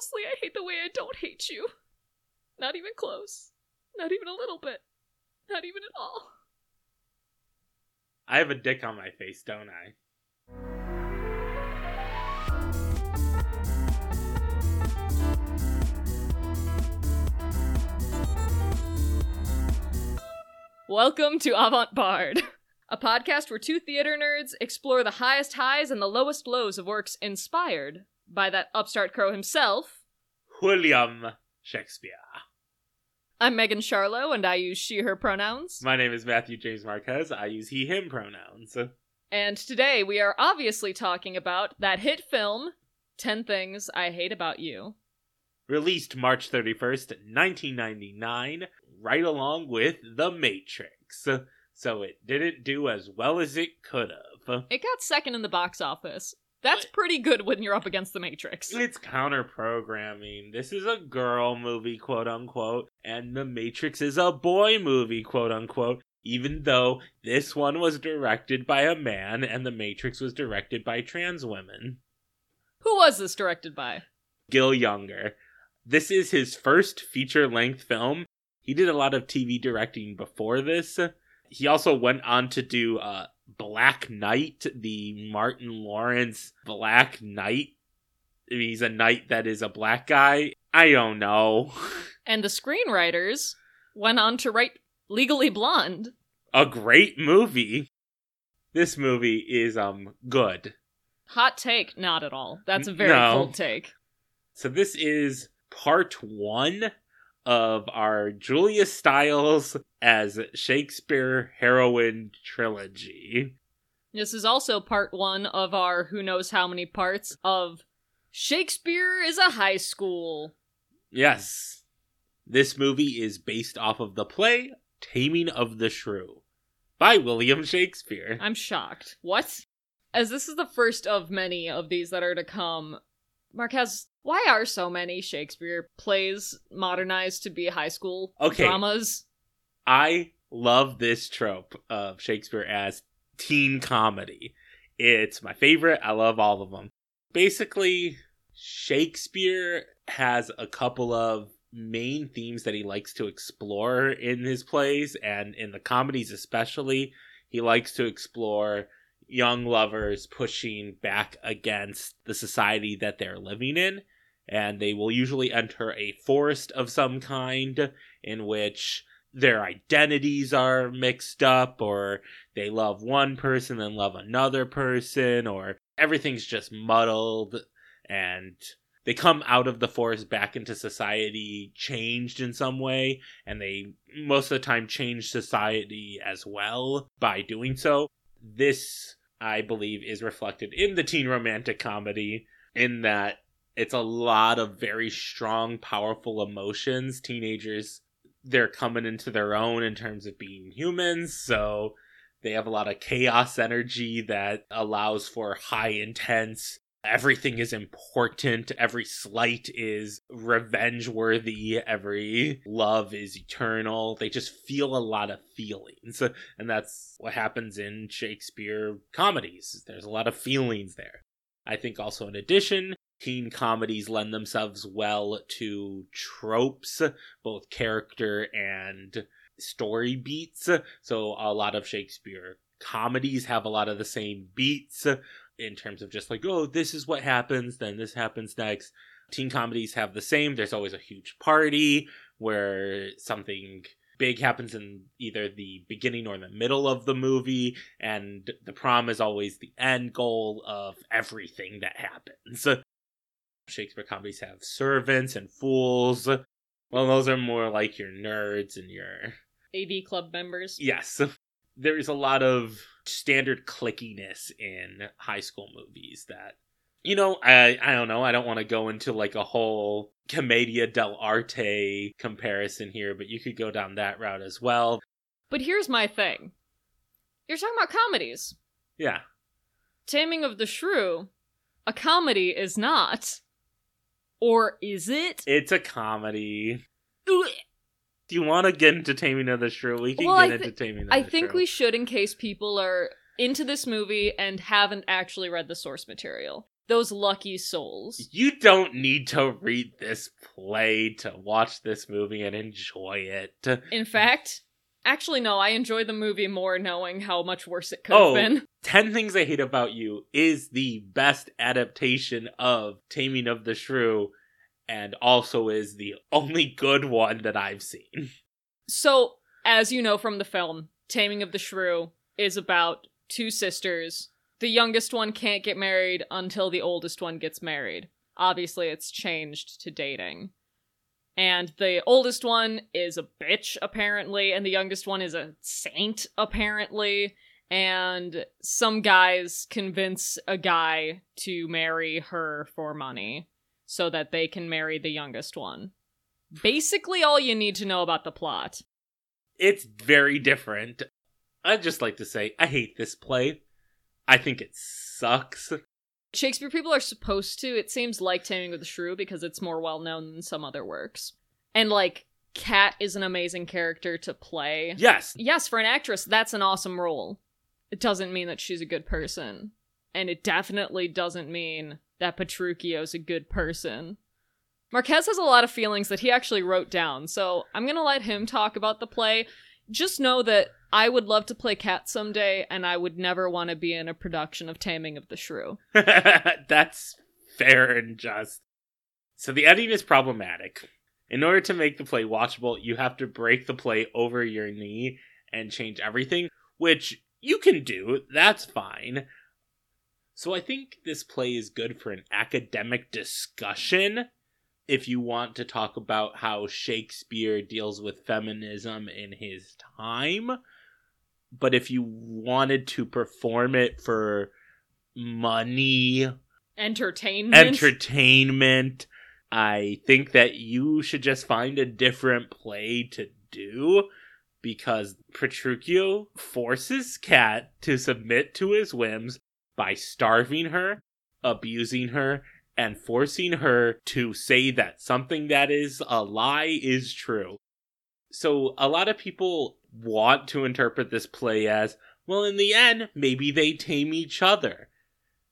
mostly I hate the way I don't hate you. Not even close. Not even a little bit. Not even at all. I have a dick on my face, don't I? Welcome to Avant Bard, a podcast where two theater nerds explore the highest highs and the lowest lows of works inspired by that upstart crow himself. William Shakespeare. I'm Megan Charlo, and I use she, her pronouns. My name is Matthew James Marquez. I use he, him pronouns. And today we are obviously talking about that hit film, 10 Things I Hate About You. Released March 31st, 1999, right along with The Matrix. So it didn't do as well as it could have. It got second in the box office. That's pretty good when you're up against The Matrix. It's counter programming. This is a girl movie, quote unquote, and The Matrix is a boy movie, quote unquote. Even though this one was directed by a man and The Matrix was directed by trans women. Who was this directed by? Gil Younger. This is his first feature length film. He did a lot of TV directing before this. He also went on to do uh, Black Knight, the Martin Lawrence Black Knight. He's a knight that is a black guy. I don't know. And the screenwriters went on to write Legally Blonde. A great movie. This movie is um good. Hot take, not at all. That's a very No. cold take. So this is part one of our Julia Stiles as Shakespeare heroine trilogy. This is also part one of our who knows how many parts of Shakespeare is a high school. Yes. This movie is based off of the play Taming of the Shrew by William Shakespeare. I'm shocked. What? As this is the first of many of these that are to come, Marquez, why are so many Shakespeare plays modernized to be high school Okay. dramas? I love this trope of Shakespeare as teen comedy. It's my favorite. I love all of them. Basically, Shakespeare has a couple of main themes that he likes to explore in his plays and in the comedies especially. He likes to explore young lovers pushing back against the society that they're living in. And they will usually enter a forest of some kind in which their identities are mixed up or they love one person and love another person or everything's just muddled. And they come out of the forest back into society changed in some way and they most of the time change society as well by doing so. This i believe is reflected in the teen romantic comedy in that it's a lot of very strong powerful emotions. Teenagers they're coming into their own in terms of being humans so they have a lot of chaos energy that allows for high intense everything is important every slight is revenge worthy every love is eternal. They just feel a lot of feelings. And that's what happens in shakespeare comedies. There's a lot of feelings there. I think also in addition teen comedies lend themselves well to tropes both character and story beats. So a lot of shakespeare comedies have a lot of the same beats in terms of just like oh this is what happens then this happens next teen comedies have the same there's always a huge party where something big happens in either the beginning or the middle of the movie and the prom is always the end goal of everything that happens shakespeare comedies have servants and fools well those are more like your nerds and your AV club members. Yes. There is a lot of standard clickiness in high school movies that you know, I I don't know, I don't want to go into like a whole commedia dell'arte comparison here, but you could go down that route as well. But here's my thing. You're talking about comedies. Yeah. Taming of the Shrew, a comedy is not. Or is it? It's a comedy. Do you want to get into Taming of the Shrew? We can Well, get thi- into Taming of the Shrew. I think Shrew. we should in case people are into this movie and haven't actually read the source material. Those lucky souls. You don't need to read this play to watch this movie and enjoy it. In fact, actually, no, I enjoy the movie more knowing how much worse it could Oh. have been. 10 Things I Hate About You is the best adaptation of Taming of the Shrew and also is the only good one that I've seen. So, as you know from the film, Taming of the Shrew is about two sisters. The youngest one can't get married until the oldest one gets married. Obviously, it's changed to dating. And the oldest one is a bitch, apparently, and the youngest one is a saint, apparently. And some guys convince a guy to marry her for money so that they can marry the youngest one. Basically, all you need to know about the plot. It's very different. I'd just like to say, I hate this play. I think it sucks. Shakespeare people are supposed to. It seems like Taming of the Shrew because it's more well known than some other works. And like, Cat is an amazing character to play. Yes, Yes, for an actress, that's an awesome role. It doesn't mean that she's a good person. And it definitely doesn't mean that Petruchio's a good person. Marquez has a lot of feelings that he actually wrote down, so I'm gonna let him talk about the play. Just know that I would love to play Cat someday, and I would never want to be in a production of Taming of the Shrew. That's fair and just. So the editing is problematic. In order to make the play watchable, you have to break the play over your knee and change everything, which you can do. That's fine. So I think this play is good for an academic discussion if you want to talk about how Shakespeare deals with feminism in his time. But if you wanted to perform it for money, Entertainment. entertainment, I think that you should just find a different play to do because Petruchio forces Kat to submit to his whims by starving her, abusing her, and forcing her to say that something that is a lie is true. So a lot of people want to interpret this play as, well, in the end, maybe they tame each other.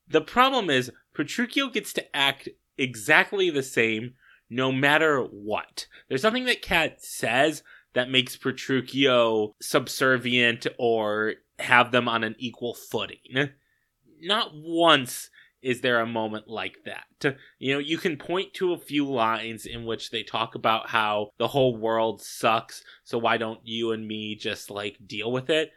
The problem is, Petruchio gets to act exactly the same no matter what. There's nothing that Kat says that makes Petruchio subservient or have them on an equal footing. Not once is there a moment like that. You know, you can point to a few lines in which they talk about how the whole world sucks, so why don't you and me just like deal with it?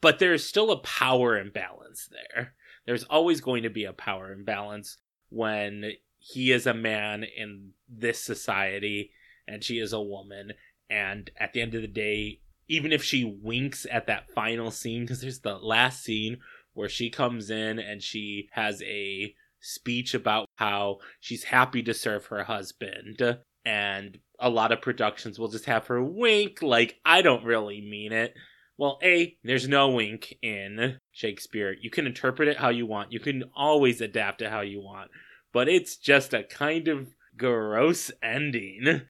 But there's still a power imbalance there. There's always going to be a power imbalance when he is a man in this society and she is a woman. And at the end of the day, even if she winks at that final scene, because there's the last scene where she comes in and she has a speech about how she's happy to serve her husband. And a lot of productions will just have her wink, like, I don't really mean it. Well, A, there's no wink in Shakespeare. You can interpret it how you want, you can always adapt it how you want, but it's just a kind of gross ending.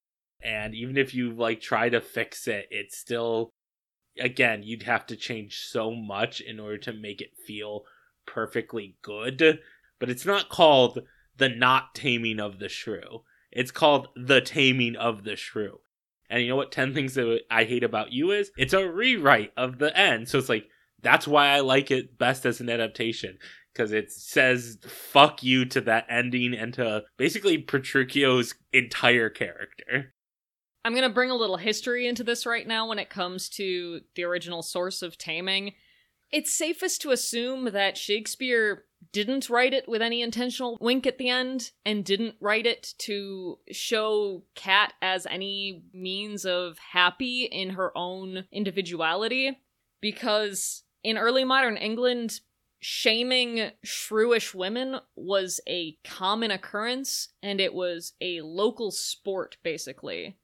And even if you like try to fix it, it's still again, you'd have to change so much in order to make it feel perfectly good. But it's not called the not taming of the shrew. It's called the taming of the shrew. And you know what 10 things that I hate about you is? It's a rewrite of the end. So it's like that's why I like it best as an adaptation because it says fuck you to that ending and to basically Petruchio's entire character. I'm going to bring a little history into this right now when it comes to the original source of taming. It's safest to assume that Shakespeare didn't write it with any intentional wink at the end and didn't write it to show Cat as any means of happy in her own individuality because in early modern England shaming shrewish women was a common occurrence and it was a local sport basically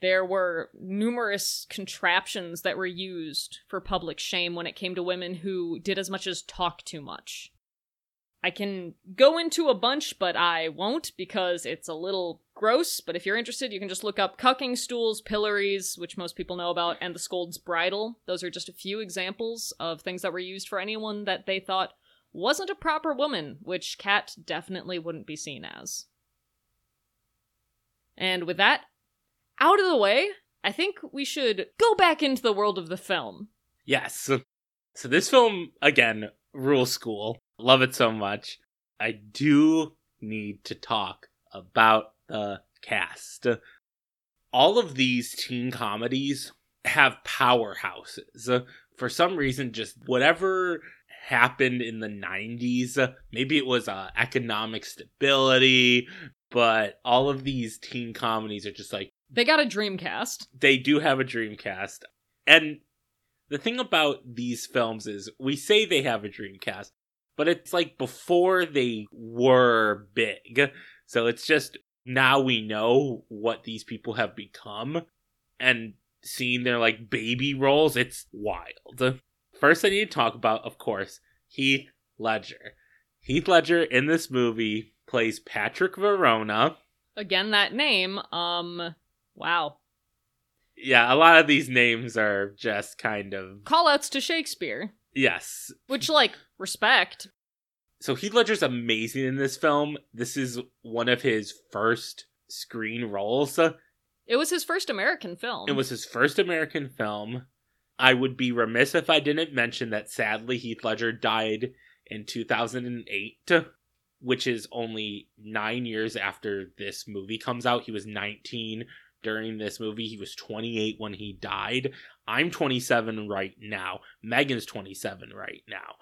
there were numerous contraptions that were used for public shame when it came to women who did as much as talk too much. I can go into a bunch, but I won't because it's a little gross. But if you're interested, you can just look up cucking stools, pillories, which most people know about, and the scold's bridle. Those are just a few examples of things that were used for anyone that they thought wasn't a proper woman, which Kat definitely wouldn't be seen as. And with that out of the way, I think we should go back into the world of the film. Yes. So this film, again, rule school. Love it so much. I do need to talk about the cast. All of these teen comedies have powerhouses. For some reason, just whatever happened in the 90s, maybe it was uh, economic stability, but all of these teen comedies are just like They got a Dreamcast. they do have a Dreamcast. And the thing about these films is we say they have a Dreamcast, but it's like before they were big. So it's just now we know what these people have become and seeing their like baby roles, it's wild. First I need to talk about, of course, Heath Ledger. Heath Ledger in this movie plays Patrick Verona. Again, that name, um, wow. Yeah, a lot of these names are just kind of Callouts to Shakespeare, yes. which, like, respect. So Heath Ledger's amazing in this film. This is one of his first screen roles. It was his first American film. It was his first American film. I would be remiss if I didn't mention that sadly Heath Ledger died in 2008, which is only nine years after this movie comes out. He was 19 during this movie, he was 28 when he died. I'm 27 right now. Megan's 27 right now.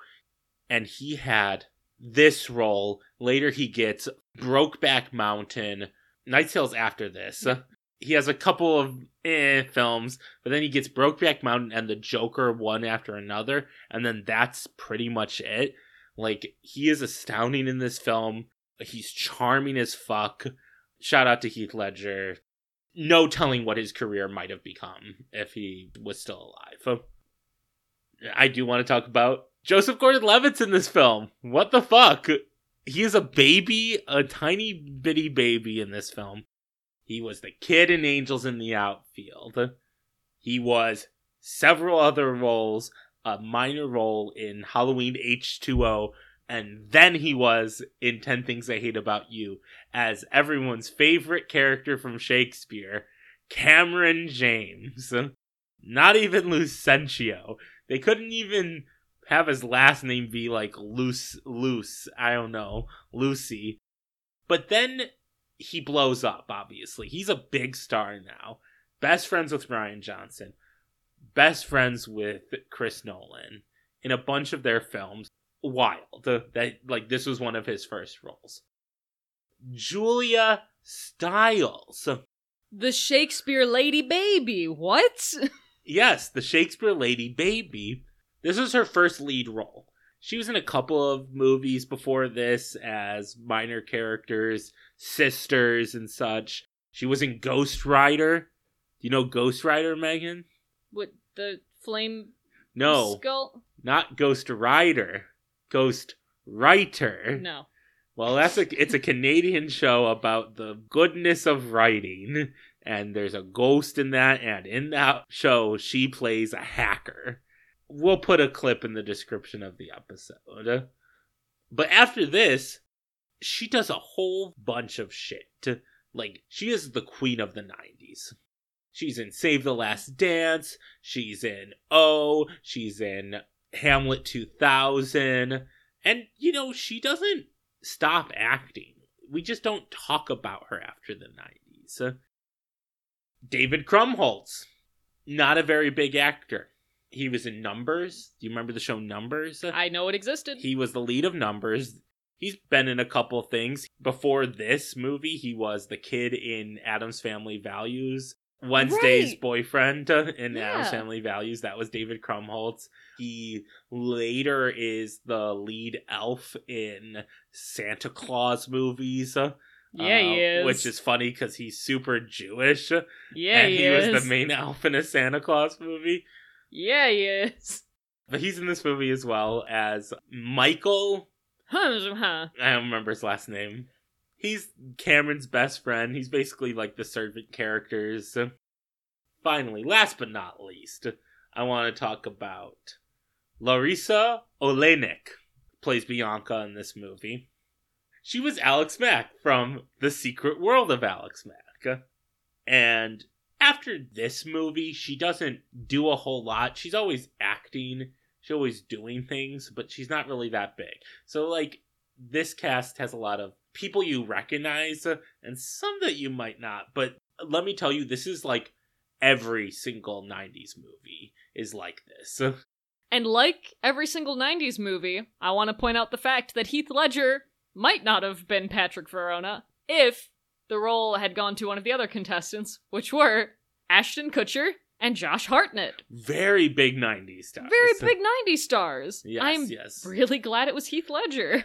And he had this role. Later, he gets Brokeback Mountain. Knight's Tale after this. He has a couple of eh films, but then he gets Brokeback Mountain and The Joker one after another, and then that's pretty much it. Like he is astounding in this film. He's charming as fuck. Shout out to Heath Ledger. No telling what his career might have become if he was still alive. I do want to talk about Joseph Gordon-Levitt's in this film. What the fuck? He is a baby, a tiny bitty baby in this film. He was the kid in Angels in the Outfield. He was several other roles, a minor role in Halloween H2O, and then he was in 10 Things I Hate About You as everyone's favorite character from Shakespeare, Cameron James. Not even Lucentio. They couldn't even have his last name be like Luce, Luce, I don't know, Lucy. But then he blows up, obviously. He's a big star now. Best friends with Rian Johnson. Best friends with Chris Nolan in a bunch of their films. Wild. That like this was one of his first roles. Julia Stiles. the Shakespeare Lady Baby. What? Yes, the Shakespeare Lady Baby. This was her first lead role. She was in a couple of movies before this as minor characters, sisters, and such. She was in Ghost Rider. Do you know Ghost Rider, Megan? what the flame No, skull? not Ghost Rider. Ghost Writer. No. Well, that's a it's a Canadian show about the goodness of writing, and there's a ghost in that, and in that show she plays a hacker. We'll put a clip in the description of the episode. But after this, she does a whole bunch of shit. Like she is the queen of the 90s. She's in Save the Last Dance, she's in Oh, she's in Hamlet 2000, and you know, she doesn't stop acting. We just don't talk about her after the 90s. David Krumholtz, not a very big actor. He was in Numbers. Do you remember the show Numbers? I know it existed. He was the lead of Numbers. He's been in a couple things. Before this movie, he was the kid in Addams Family Values. Wednesday's Right. boyfriend uh, in Addams Family Values. That was David Krumholtz. He later is the lead elf in Santa Claus movies. uh, yeah, he is. Which is funny because he's super Jewish. yeah, and he, he, was the main elf in a Santa Claus movie. Yeah, he is. But he's in this movie as well as Michael. I don't remember his last name. He's Cameron's best friend. He's basically like the servant characters. Finally, last but not least, I want to talk about Larisa Oleynik, plays Bianca in this movie. She was Alex Mack from The Secret World of Alex Mack. And after this movie, she doesn't do a whole lot. She's always acting, she's always doing things, but she's not really that big. So, like, this cast has a lot of people you recognize and some that you might not. But let me tell you, this is like every single 90s movie is like this. And like every single 90s movie, I want to point out the fact that Heath Ledger might not have been Patrick Verona if the role had gone to one of the other contestants, which were Ashton Kutcher and Josh Hartnett. Very big 90s stars. Very big 90s stars. Yes, I'm yes. really glad it was Heath Ledger.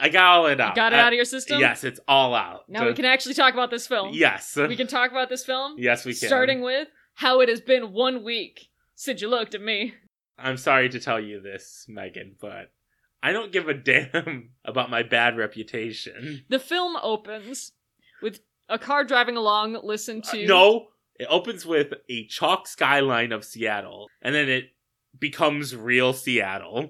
I got all it out. Got it I- out of your system? Yes, it's all out. Now we can actually talk about this film. Yes. We can talk about this film. yes, we can. Starting with how it has been one week since you looked at me. I'm sorry to tell you this, Megan, but I don't give a damn about my bad reputation. The film opens with a car driving along. Listen Uh, to no, it opens with a chalk skyline of Seattle, and then it becomes real Seattle.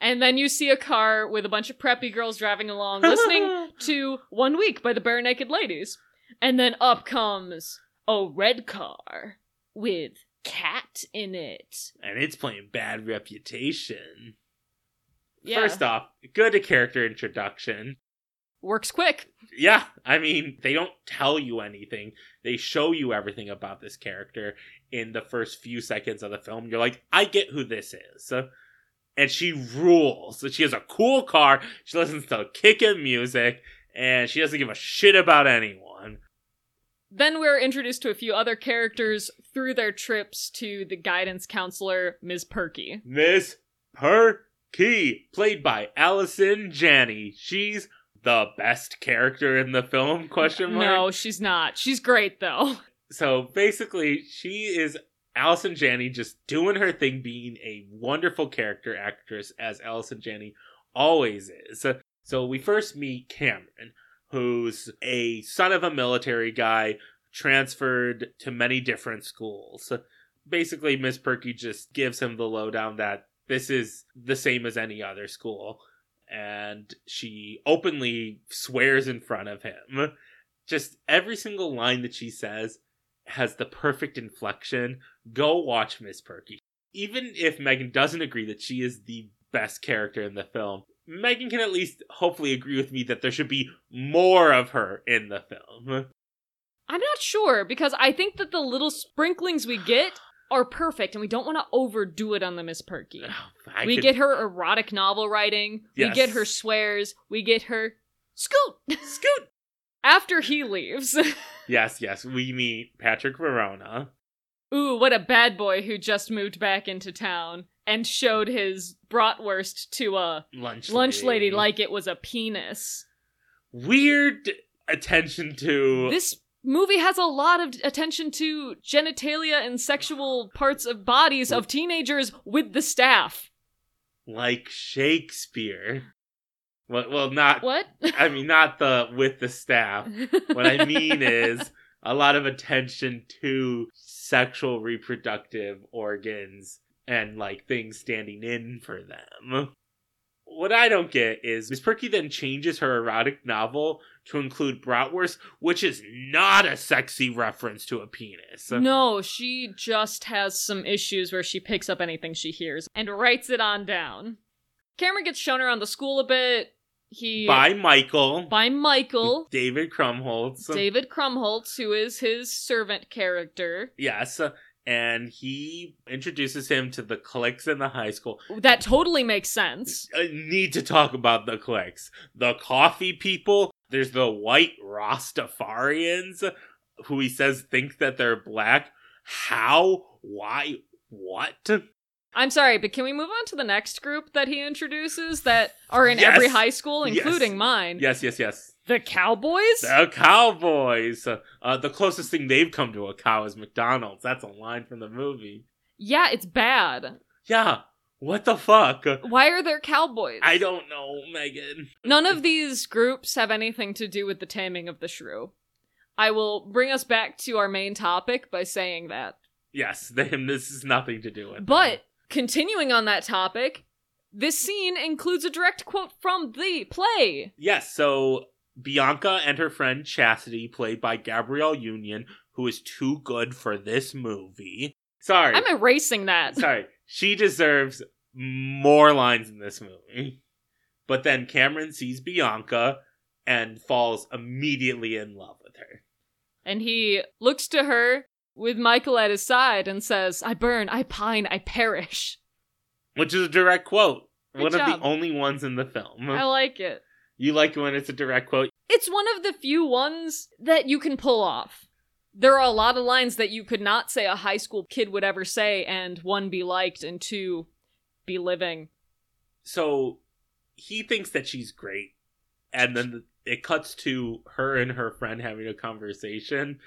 And then you see a car with a bunch of preppy girls driving along, listening to "One Week" by the Barenaked Ladies, and then up comes a red car with Kat in it. and it's playing bad reputation. Yeah, First off, good character introduction. works quick. Yeah, I mean, they don't tell you anything. They show you everything about this character in the first few seconds of the film. You're like, I get who this is. And she rules. She has a cool car. She listens to kickin' music. And she doesn't give a shit about anyone. Then we're introduced to a few other characters through their trips to the guidance counselor, Ms. Perky. Miss Perky, played by Allison Janney. She's the best character in the film, question mark? No, she's not. She's great though. so basically she is Allison Janney just doing her thing being a wonderful character actress as Allison Janney always is. So we first meet Cameron, who's a son of a military guy transferred to many different schools. Basically Miss Perky just gives him the lowdown that this is the same as any other school and she openly swears in front of him. Just every single line that she says has the perfect inflection. Go watch Miss Perky. Even if Megan doesn't agree that she is the best character in the film, Megan can at least hopefully agree with me that there should be more of her in the film. I'm not sure because I think that the little sprinklings we get are perfect and we don't want to overdo it on the Miss Perky. I we could- get her erotic novel writing, we get her swears, we get her scoot. Scoot! After he leaves. Yes, yes, we meet Patrick Verona. Ooh, what a bad boy who just moved back into town and showed his bratwurst to a Lunch lunch lady like it was a penis. Weird attention to This movie has a lot of attention to genitalia and sexual parts of bodies of teenagers with the staff. like Shakespeare. Well, well, not. What? I mean, not the with the staff. What I mean is a lot of attention to sexual reproductive organs and like things standing in for them. What I don't get is Miss Perky then changes her erotic novel to include bratwurst, which is not a sexy reference to a penis. no, she just has some issues where she picks up anything she hears and writes it on down. Cameron gets shown around the school a bit. He By Michael, by Michael, David Krumholtz. David Krumholtz, who is his servant character. Yes, and he introduces him to the cliques in the high school. That totally makes sense. I need to talk about the cliques. The coffee people, there's the white Rastafarians who he says think that they're black. How? Why? What? I'm sorry, but can we move on to the next group that he introduces that are in Yes. every high school, Yes. including mine? Yes, yes, yes. The Cowboys? The Cowboys. Uh, the closest thing they've come to a cow is McDonald's. That's a line from the movie. yeah, it's bad. Yeah. What the fuck? Why are there cowboys? I don't know, Megan. None of these groups have anything to do with the taming of the shrew. I will bring us back to our main topic by saying that. Yes, this has nothing to do with. But continuing on that topic, This scene includes a direct quote from the play. Yes, so Bianca and her friend Chastity, played by Gabrielle Union, who is too good for this movie. Sorry. I'm erasing that. Sorry. She deserves more lines in this movie. But then Cameron sees Bianca and falls immediately in love with her. And he looks to her with Michael at his side and says, I burn, I pine, I perish. Which is a direct quote. Good one of the only ones in the film. I like it. You like when it's a direct quote? It's one of the few ones that you can pull off. There are a lot of lines that you could not say a high school kid would ever say, and one, be liked, and two, be living. So he thinks that she's great. And then it cuts to her and her friend having a conversation.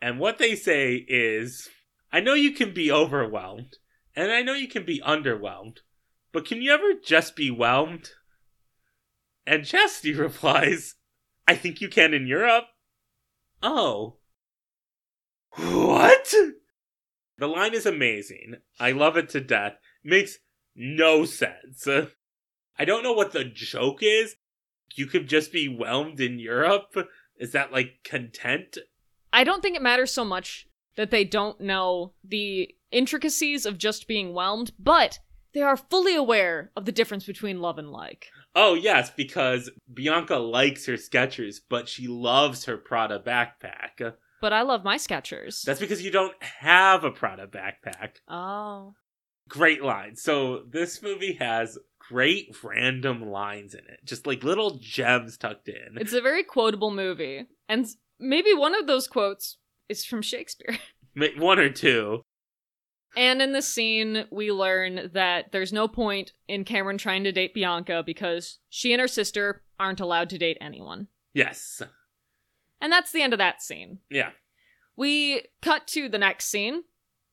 And what they say is I know you can be overwhelmed, and I know you can be underwhelmed, but can you ever just be whelmed? And Chastity replies, I think you can in Europe. Oh. What? The line is amazing. I love it to death. Makes no sense. I don't know what the joke is. You could just be whelmed in Europe? Is that like content? I don't think it matters so much that they don't know the intricacies of just being whelmed, but they are fully aware of the difference between love and like. Oh, yes, because Bianca likes her Skechers, but she loves her Prada backpack. But I love my Skechers. That's because you don't have a Prada backpack. oh. Great line. So, this movie has great random lines in it, just like little gems tucked in. It's a very quotable movie. And maybe one of those quotes is from Shakespeare. One or two. And in this scene, we learn that there's no point in Cameron trying to date Bianca because she and her sister aren't allowed to date anyone. Yes. And that's the end of that scene. Yeah. We cut to the next scene,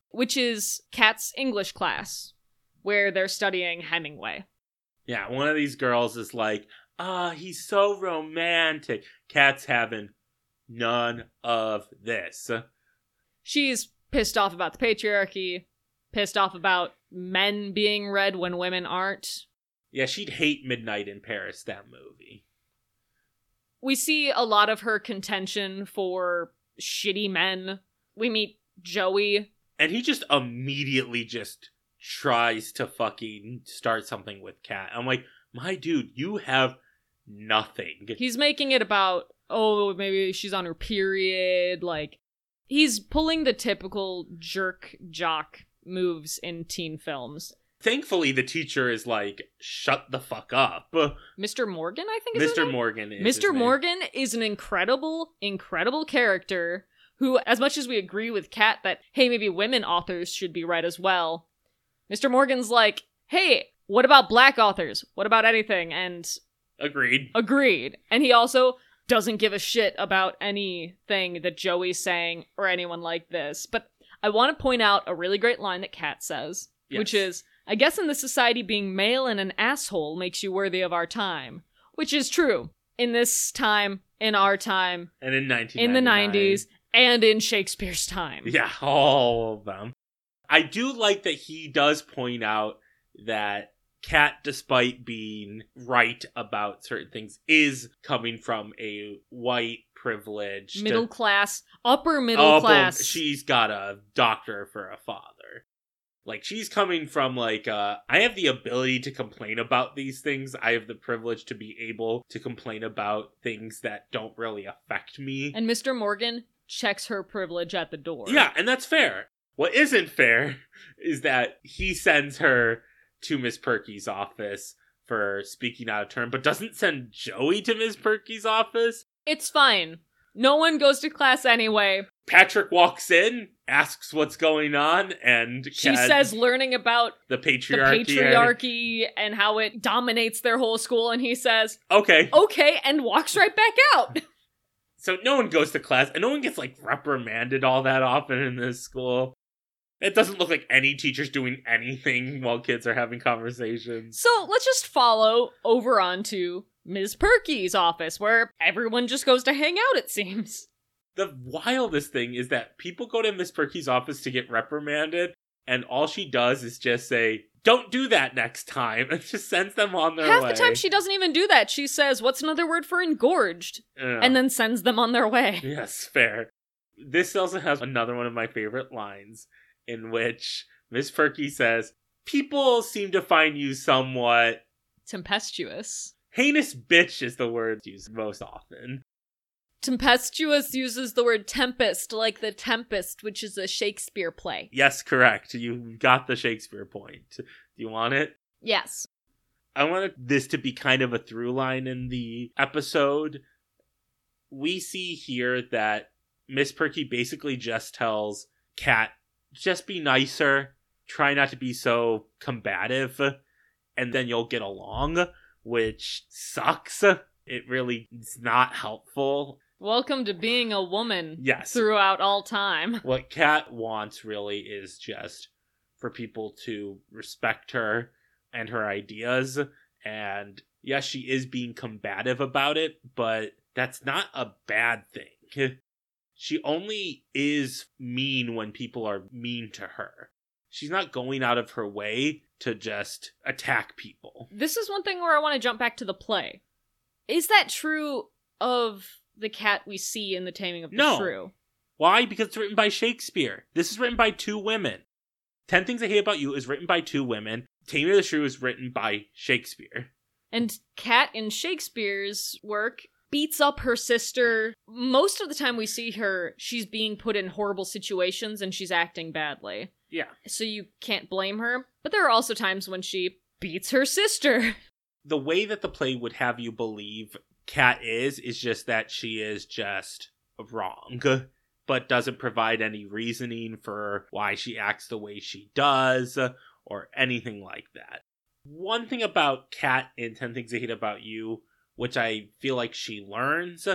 which is Kat's English class, where they're studying Hemingway. Yeah, one of these girls is like, ah, he's so romantic. Kat's having none of this. She's pissed off about the patriarchy, pissed off about men being read when women aren't. Yeah, she'd hate Midnight in Paris, that movie. We see a lot of her contention for shitty men. We meet Joey. And he just immediately just tries to fucking start something with Kat. I'm like, my dude, you have nothing. He's making it about, oh, maybe she's on her period. Like, he's pulling the typical jerk jock moves in teen films. Thankfully, the teacher is like, shut the fuck up. Mr. Morgan, I think Mr. Morgan is. Mr. Morgan is an incredible, incredible character who, as much as we agree with Kat that, hey, maybe women authors should be read as well, Mr. Morgan's like, hey, what about black authors? What about anything? And Agreed. agreed. And he also doesn't give a shit about anything that Joey's saying or anyone like this. But I want to point out a really great line that Kat says, which is, I guess in this society, being male and an asshole makes you worthy of our time. Which is true. In this time, in our time, And in 1999. in the 90s, and in Shakespeare's time. Yeah, all of them. I do like that he does point out that Kat, despite being right about certain things, is coming from a white privileged Middle class, upper middle but class. She's got a doctor for a father. Like she's coming from like uh I have the ability to complain about these things. I have the privilege to be able to complain about things that don't really affect me. and Mr. Morgan checks her privilege at the door. Yeah, and that's fair. What isn't fair is that he sends her to Miss Perky's office for speaking out of turn, but doesn't send Joey to Miss Perky's office. It's fine. No one goes to class anyway. Patrick walks in, asks what's going on, and She says learning about the the patriarchy. patriarchy and how it dominates their whole school, and he says, Okay, okay, and walks right back out. so no one goes to class, and no one gets like reprimanded all that often in this school. It doesn't look like any teacher's doing anything while kids are having conversations. so let's just follow over onto Ms. Perky's office, where everyone just goes to hang out, it seems. The wildest thing is that people go to Miss Perky's office to get reprimanded, and all she does is just say, don't do that next time. And just sends them on their Half way. Half the time she doesn't even do that. She says, What's another word for engorged? And then sends them on their way. Yes, fair. This also has another one of my favorite lines in which Miss Perky says, People seem to find you somewhat Tempestuous. heinous bitch is the word used most often. Tempestuous uses the word tempest, like the Tempest, which is a Shakespeare play. Yes, correct. You got the Shakespeare point. Do you want it? Yes. I wanted this to be kind of a through line in the episode. We see here that Miss Perky basically just tells Kat, just be nicer, try not to be so combative, and then you'll get along, which sucks. It really is not helpful. Welcome to being a woman Yes. throughout all time. What Kat wants really is just for people to respect her and her ideas. And yes, she is being combative about it, but that's not a bad thing. She only is mean when people are mean to her. She's not going out of her way to just attack people. This is one thing where I want to jump back to the play. Is that true of the cat we see in The Taming of the No. Shrew? Why? Because it's written by Shakespeare. This is written by two women. Ten Things I Hate About You is written by two women. Taming of the Shrew is written by Shakespeare. And Cat in Shakespeare's work beats up her sister. Most of the time we see her, she's being put in horrible situations and she's acting badly. Yeah. So you can't blame her. But there are also times when she beats her sister. The way that the play would have you believe Kat is, is just that she is just wrong, but doesn't provide any reasoning for why she acts the way she does, or anything like that. One thing about Kat in 10 Things I Hate About You, which I feel like she learns,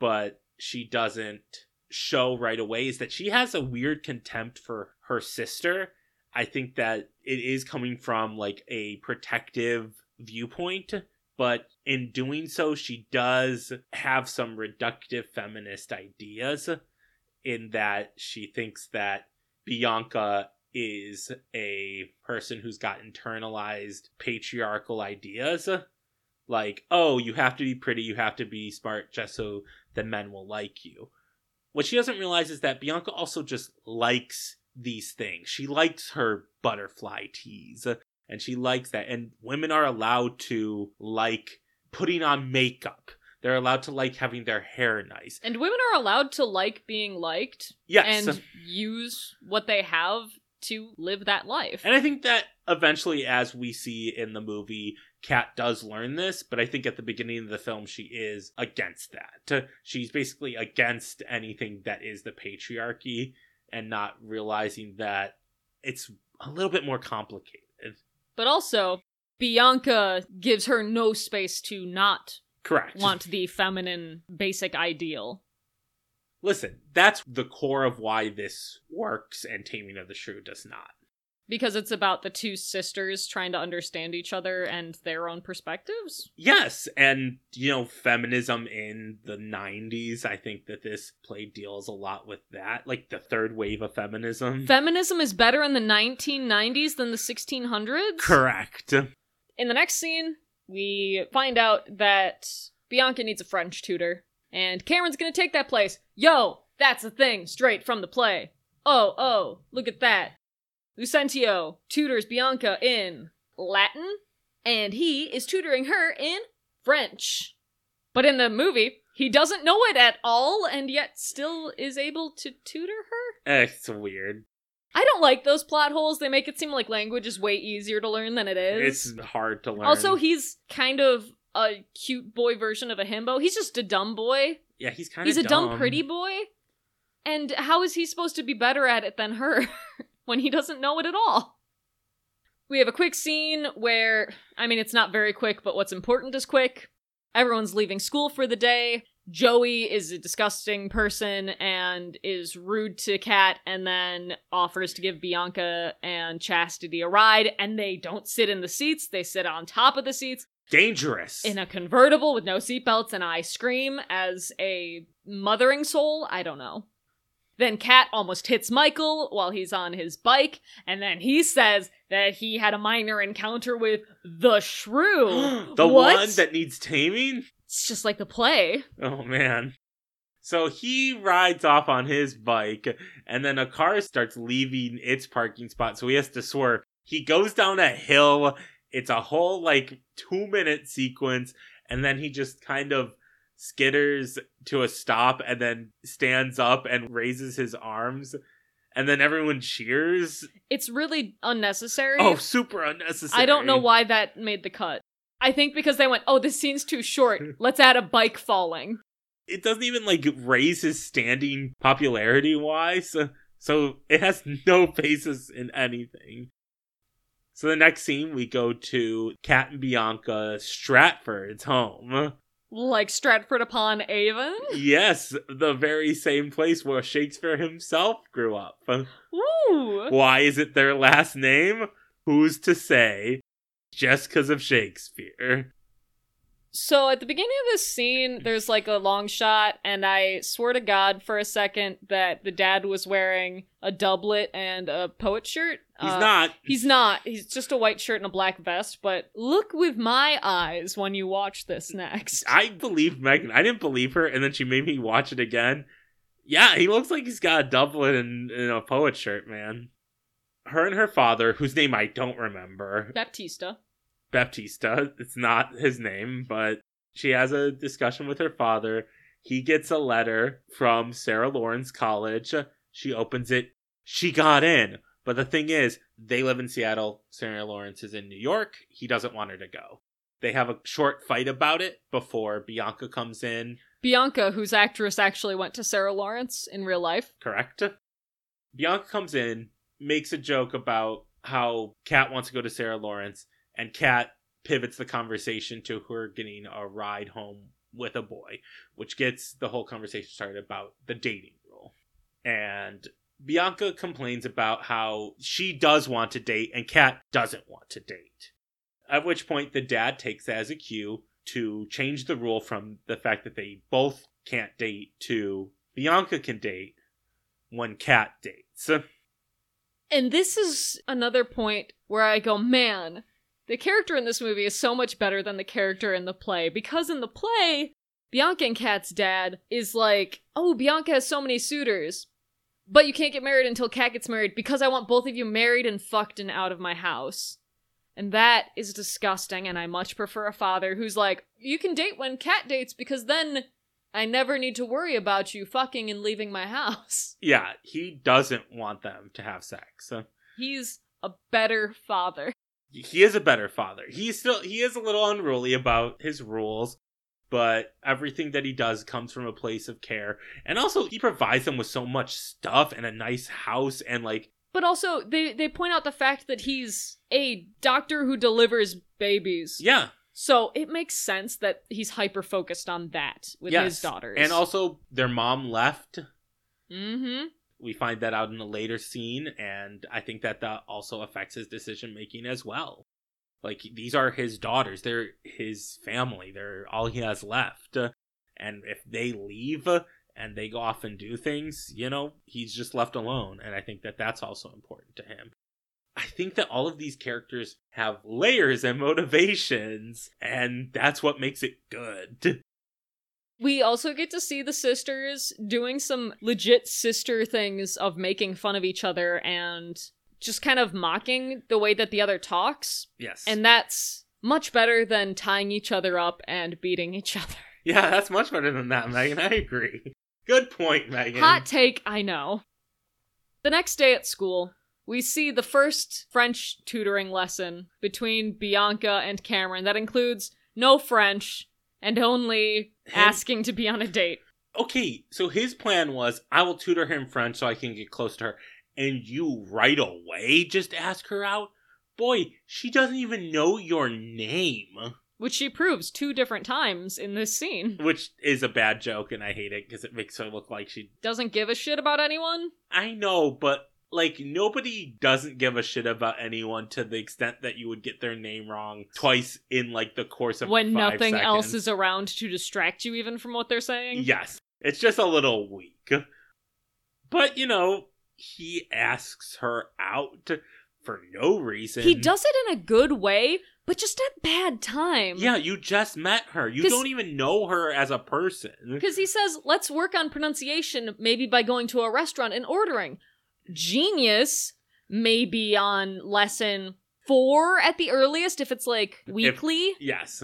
but she doesn't show right away, is that she has a weird contempt for her sister. I think that it is coming from like a protective viewpoint, but in doing so, she does have some reductive feminist ideas in that she thinks that Bianca is a person who's got internalized patriarchal ideas. Like, oh, you have to be pretty, you have to be smart just so the men will like you. What she doesn't realize is that Bianca also just likes these things. She likes her butterfly teas and she likes that. And women are allowed to like putting on makeup. They're allowed to like having their hair nice. And women are allowed to like being liked Yes. and use what they have to live that life. And I think that eventually, as we see in the movie, Kat does learn this, but I think at the beginning of the film, she is against that. She's basically against anything that is the patriarchy and not realizing that it's a little bit more complicated. But also, Bianca gives her no space to not Correct. want the feminine basic ideal. Listen, that's the core of why this works and Taming of the Shrew does not. Because it's about the two sisters trying to understand each other and their own perspectives. Yes, and you know, feminism in the 90s, I think that this play deals a lot with that, like the third wave of feminism. Feminism is better in the 1990s than the 1600s? Correct. In the next scene, we find out that Bianca needs a French tutor, and Cameron's gonna take that place. Yo, that's a thing, straight from the play. Oh, oh, look at that. Lucentio tutors Bianca in Latin, and he is tutoring her in French. But in the movie, he doesn't know it at all, and yet still is able to tutor her? Eh, It's weird. I don't like those plot holes. They make it seem like language is way easier to learn than it is. It's hard to learn. Also, he's kind of a cute boy version of a himbo. He's just a dumb boy. yeah, he's kind of He's a dumb, pretty boy. And how is he supposed to be better at it than her when he doesn't know it at all? We have a quick scene where, I mean, it's not very quick, but what's important is quick. Everyone's leaving school for the day. Joey is a disgusting person and is rude to Kat and then offers to give Bianca and Chastity a ride, and they don't sit in the seats, they sit on top of the seats Dangerous. in a convertible with no seatbelts, and I scream as a mothering soul. I don't know. Then Kat almost hits Michael while he's on his bike, and then he says that he had a minor encounter with the shrew. the What? one that needs taming? It's just like the play. Oh man. So he rides off on his bike, and then a car starts leaving its parking spot, so he has to swerve. He goes down a hill. It's a whole like two minute sequence, and then he just kind of skitters to a stop and then stands up and raises his arms, and then everyone cheers. It's really unnecessary. Oh, super unnecessary. I don't know why that made the cut. I think because they went, oh, this scene's too short. Let's add a bike falling. it doesn't even like raise his standing popularity wise so so it has no basis in anything so the next scene we go to Kat and bianca stratford's home. Like Stratford upon Avon. yes the very same place where shakespeare himself grew up. Woo! why is it their last name? Who's to say? Just because of shakespeare So at the beginning of this scene, there's like a long shot, and I swear to God for a second that the dad was wearing a doublet and a poet shirt. he's Uh, not He's not. He's just a white shirt and a black vest. But look with my eyes when you watch this next. I believe Megan. I didn't believe her, and then she made me watch it again. Yeah, he looks like he's got a doublet and, and a poet shirt, man. Her and her father, whose name I don't remember, Baptista. Baptista, it's not his name, but she has a discussion with her father. He gets a letter from Sarah Lawrence College. She opens it. She got in. But the thing is, they live in Seattle. Sarah Lawrence is in New York. He doesn't want her to go. They have a short fight about it before Bianca comes in, Bianca, whose actress actually went to Sarah Lawrence in real life. correct? Bianca comes in, makes a joke about how Kat wants to go to Sarah Lawrence, and Kat pivots the conversation to her getting a ride home with a boy, which gets the whole conversation started about the dating rule. And Bianca complains about how she does want to date and Kat doesn't want to date. At which point the dad takes that as a cue to change the rule from the fact that they both can't date to Bianca can date when Kat dates. And this is another point where I go, man, the character in this movie is so much better than the character in the play. Because in the play, Bianca and Kat's dad is like, oh, Bianca has so many suitors, but you can't get married until Kat gets married because I want both of you married and fucked and out of my house. And that is disgusting, and I much prefer a father who's like, you can date when Kat dates because then I never need to worry about you fucking and leaving my house. Yeah, he doesn't want them to have sex. He's a better father. He is a better father. He's still he is a little unruly about his rules, but everything that he does comes from a place of care. And also he provides them with so much stuff and a nice house and like But also, they they point out the fact that he's a doctor who delivers babies. yeah, So it makes sense that he's hyper focused on that with yes. his daughters. And also their mom left. mm-hmm. We find that out in a later scene and I think that that also affects his decision making as well. Like these are his daughters. They're his family. They're all he has left. And if they leave and they go off and do things, you know, he's just left alone. And I think that that's also important to him. I think that all of these characters have layers and motivations, and that's what makes it good. We also get to see the sisters doing some legit sister things of making fun of each other and just kind of mocking the way that the other talks. Yes. And that's much better than tying each other up and beating each other. yeah, that's much better than that, Megan. I agree. Good point, Megan. Hot take, I know. The next day at school, we see the first French tutoring lesson between Bianca and Cameron that includes no French and only asking to be on a date. okay, so his plan was I will tutor him French so I can get close to her. And you right away just ask her out? Boy, she doesn't even know your name. Which she proves two different times in this scene. Which is a bad joke, and I hate it because it makes her look like she. Doesn't give a shit about anyone. I know, but like nobody doesn't give a shit about anyone to the extent that you would get their name wrong twice in like the course of when nothing else is around to distract you even from what they're saying. Yes, it's just a little weak. But, you know, he asks her out for no reason. He does it in a good way, but just at bad time. Yeah, you just met her. You don't even know her as a person. Because he says, let's work on pronunciation, maybe by going to a restaurant and ordering. Genius, may be on lesson four at the earliest, if it's like weekly. Yes.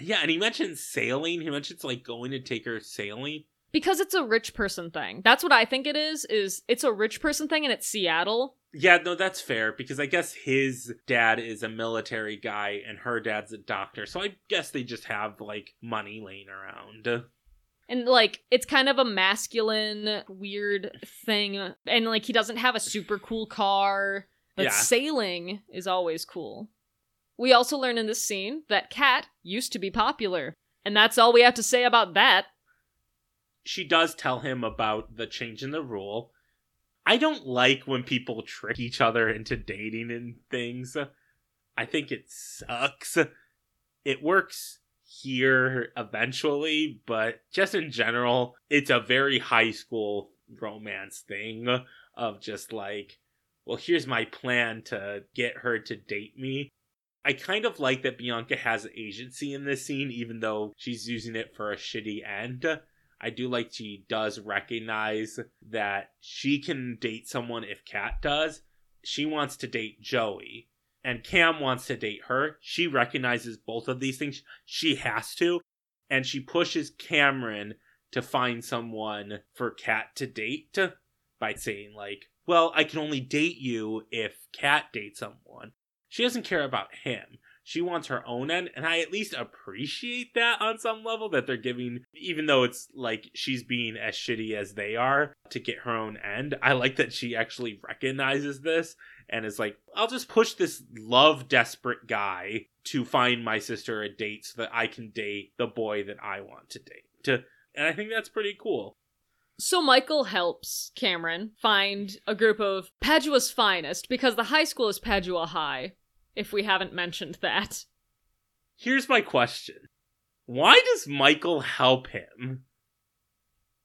Yeah, and he mentions sailing. He mentions like going to take her sailing. because it's a rich person thing. That's what I think it is, is it's a rich person thing and it's Seattle. Yeah, no, that's fair because I guess his dad is a military guy and her dad's a doctor. So I guess they just have like money laying around. And like it's kind of a masculine weird thing and like he doesn't have a super cool car, but Yeah. sailing is always cool. We also learn in this scene that Kat used to be popular. And that's all we have to say about that. She does tell him about the change in the rule. I don't like when people trick each other into dating and things. I think it sucks. It works here eventually, but just in general, it's a very high school romance thing of just like, well, here's my plan to get her to date me. I kind of like that Bianca has agency in this scene, even though she's using it for a shitty end. I do like she does recognize that she can date someone if Kat does. She wants to date Joey, and Cam wants to date her. She recognizes both of these things. She has to, and she pushes Cameron to find someone for Kat to date by saying like, "Well, I can only date you if Kat dates someone." She doesn't care about him. She wants her own end, and I at least appreciate that on some level that they're giving, even though it's like she's being as shitty as they are to get her own end. I like that she actually recognizes this and is like, I'll just push this love desperate guy to find my sister a date so that I can date the boy that I want to date. To, And I think that's pretty cool. So Michael helps Cameron find a group of Padua's finest because the high school is Padua High, if we haven't mentioned that. Here's my question Why does Michael help him?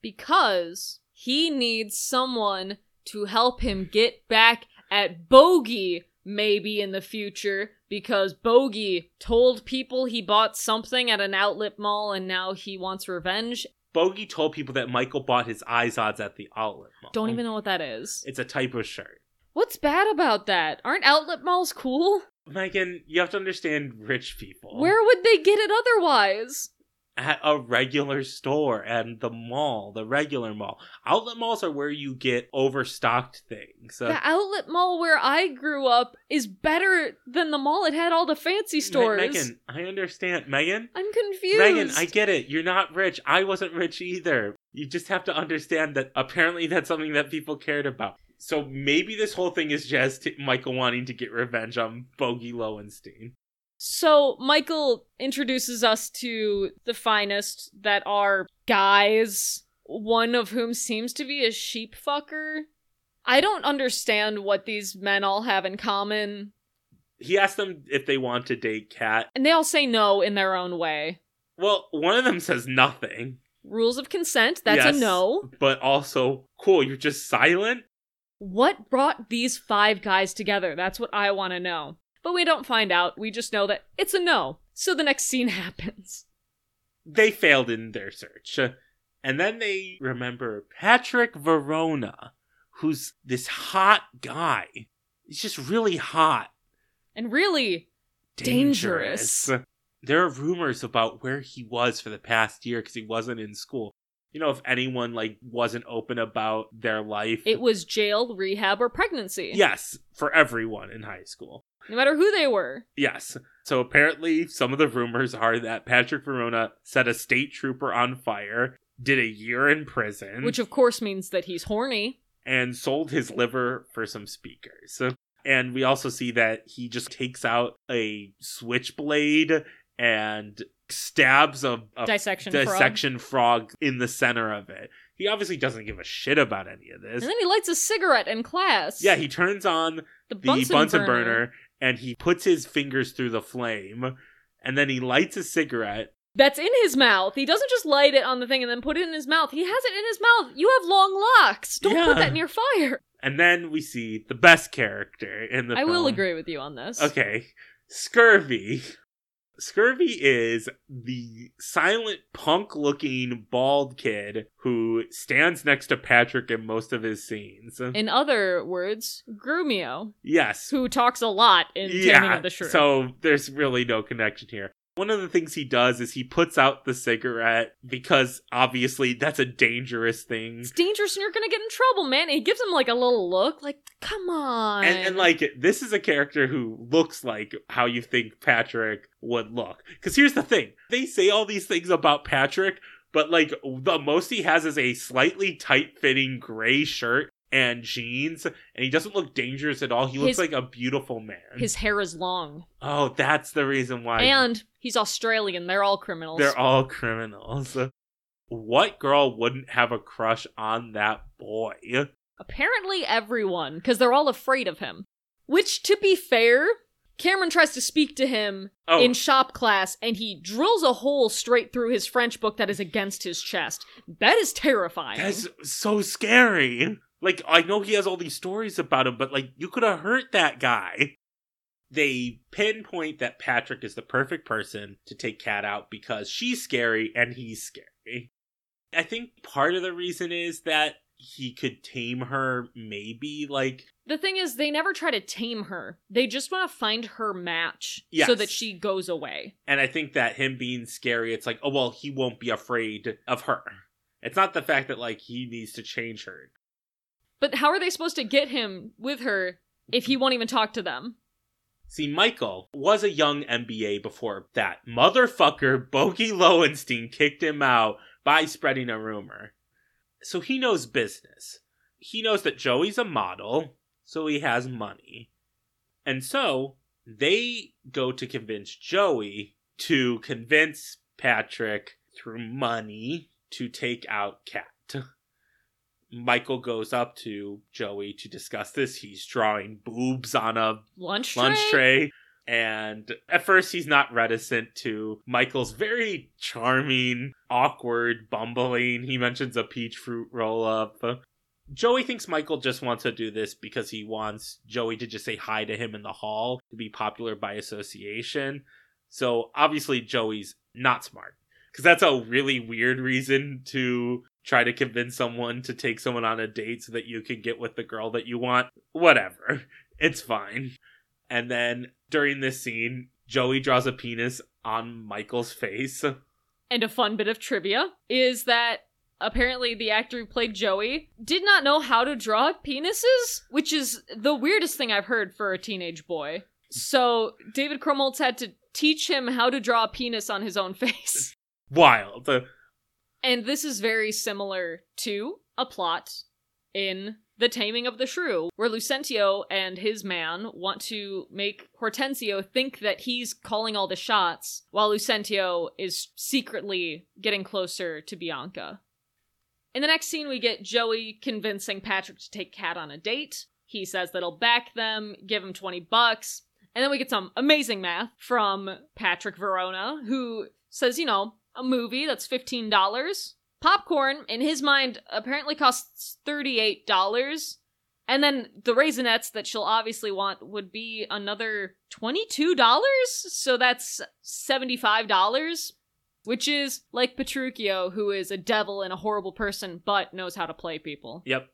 Because he needs someone to help him get back at Bogey maybe in the future because Bogey told people he bought something at an outlet mall and now he wants revenge. Bogey told people that Michael bought his Izod's at the outlet mall. Don't even know what that is. It's a type of shirt. What's bad about that? Aren't outlet malls cool? Megan, you have to understand rich people. Where would they get it otherwise? At a regular store and the mall, the regular mall. Outlet malls are where you get overstocked things. So, The outlet mall where I grew up is better than the mall. It had all the fancy Me- stores. Megan, I understand. Megan? I'm confused. Megan, I get it. You're not rich. I wasn't rich either. You just have to understand that apparently that's something that people cared about. So maybe this whole thing is just Michael wanting to get revenge on Bogey Lowenstein. So Michael introduces us to the finest that are guys, one of whom seems to be a sheep fucker. I don't understand what these men all have in common, He asks them if they want to date Kat. and they all say no in their own way. Well, one of them says nothing, Rules of consent, that's Yes. a no. but also, cool, you're just silent? What brought these five guys together? That's what I want to know. But we don't find out. We just know that it's a no. So the next scene happens. They failed in their search. And then they remember Patrick Verona, who's this hot guy. He's just really hot. And really, Dangerous. There are rumors about where he was for the past year because he wasn't in school. You know, if anyone like wasn't open about their life, it was jail, rehab, or pregnancy. yes, for everyone in high school. No matter who they were. Yes. So apparently, some of the rumors are that Patrick Verona set a state trooper on fire, did a year in prison, Which, of course, means that he's horny. and sold his liver for some speakers. And we also see that he just takes out a switchblade and stabs a, a Dissection frog. dissection frog. in the center of it. He obviously doesn't give a shit about any of this. And then he lights a cigarette in class. Yeah, he turns on the the Bunsen, Bunsen, burner. burner. and he puts his fingers through the flame and then he lights a cigarette that's in his mouth. He doesn't just light it on the thing and then put it in his mouth. He has it in his mouth. You have long locks. Don't Yeah. put that near fire. And then we see the best character in the I will agree with you on this. Okay. Scurvy. Scurvy is the silent punk looking bald kid who stands next to Patrick in most of his scenes. In other words, Grumio, yes. who talks a lot in Taming of the Shrew. So there's really no connection here. One of the things he does is he puts out the cigarette because obviously that's a dangerous thing. it's dangerous and you're gonna get in trouble, man. And he gives him like a little look, like, come on. And, and like this is a character who looks like how you think Patrick would look. Because here's the thing: they say all these things about Patrick, but like the most he has is a slightly tight-fitting gray shirt and jeans, and he doesn't look dangerous at all. He looks His- like a beautiful man. his hair is long. oh, that's the reason why. And he's Australian. They're all criminals. They're all criminals. What girl wouldn't have a crush on that boy? Apparently everyone, because they're all afraid of him. Which, to be fair, Cameron tries to speak to him Oh, in shop class and he drills a hole straight through his French book that is against his chest. That is terrifying. that's so scary. Like, I know he has all these stories about him, but like, you could have hurt that guy. They pinpoint that Patrick is the perfect person to take Kat out because she's scary and he's scary. I think part of the reason is that he could tame her, maybe, like, The thing is, they never try to tame her. They just want to find her match so that she goes away. And I think that him being scary, it's like, oh, well, he won't be afraid of her. It's not the fact that, like, he needs to change her. But how are they supposed to get him with her if he won't even talk to them? See, Michael was a young MBA before that. Motherfucker Bogey Lowenstein kicked him out by spreading a rumor. So he knows business. He knows that Joey's a model, so he has money. And so they go to convince Joey to convince Patrick through money to take out Kat. Michael goes up to Joey to discuss this. He's drawing boobs on a Lunch tray? tray. And at first, he's not reticent to Michael's very charming, awkward bumbling. He mentions a peach fruit roll up. Joey thinks Michael just wants to do this because he wants Joey to just say hi to him in the hall to be popular by association. So obviously, Joey's not smart because that's a really weird reason to try to convince someone to take someone on a date so that you can get with the girl that you want. Whatever. It's fine. And then during this scene, Joey draws a penis on Michael's face. And a fun bit of trivia is that apparently the actor who played Joey did not know how to draw penises, which is the weirdest thing I've heard for a teenage boy. So David Krumholtz had to teach him how to draw a penis on his own face. Wild. And this is very similar to a plot in The Taming of the Shrew, where Lucentio and his man want to make Hortensio think that he's calling all the shots, while Lucentio is secretly getting closer to Bianca. In the next scene, we get Joey convincing Patrick to take Kat on a date. He says that he'll back them, give him 20 bucks. And then we get some amazing math from Patrick Verona, who says, you know, a movie that's $15. Popcorn, in his mind, apparently costs $38. And then the Raisinets that she'll obviously want would be another $22. So that's $75, which is like Petruchio, who is a devil and a horrible person, but knows how to play people. Yep.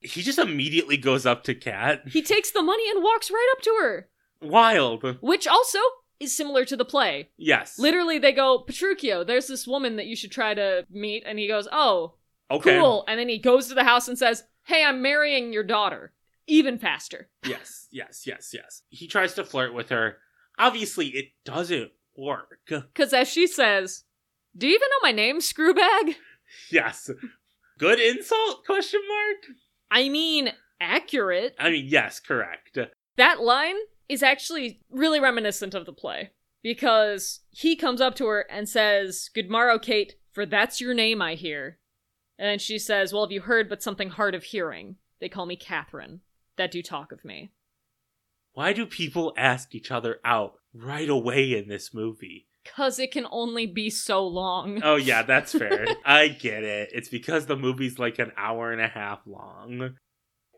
He just immediately goes up to Kat. He takes the money and walks right up to her, Wild. which also is similar to the play. Yes. Literally, they go, Petruchio, there's this woman that you should try to meet. And he goes, Oh, Okay. cool. And then he goes to the house and says, Hey, I'm marrying your daughter. Even faster. Yes, yes, yes, yes. He tries to flirt with her. Obviously, it doesn't work. Because as she says, Do you even know my name, Screwbag? Yes. Good insult? Question mark. I mean, accurate. I mean, yes, correct. That line is actually really reminiscent of the play. Because he comes up to her and says, Good morrow, Kate, for that's your name, I hear. And then she says, Well, have you heard but something hard of hearing? They call me Catherine. That do talk of me. Why do people ask each other out right away in this movie? Cause it can only be so long. Oh yeah, that's fair. I get it. It's because the movie's like an hour and a half long.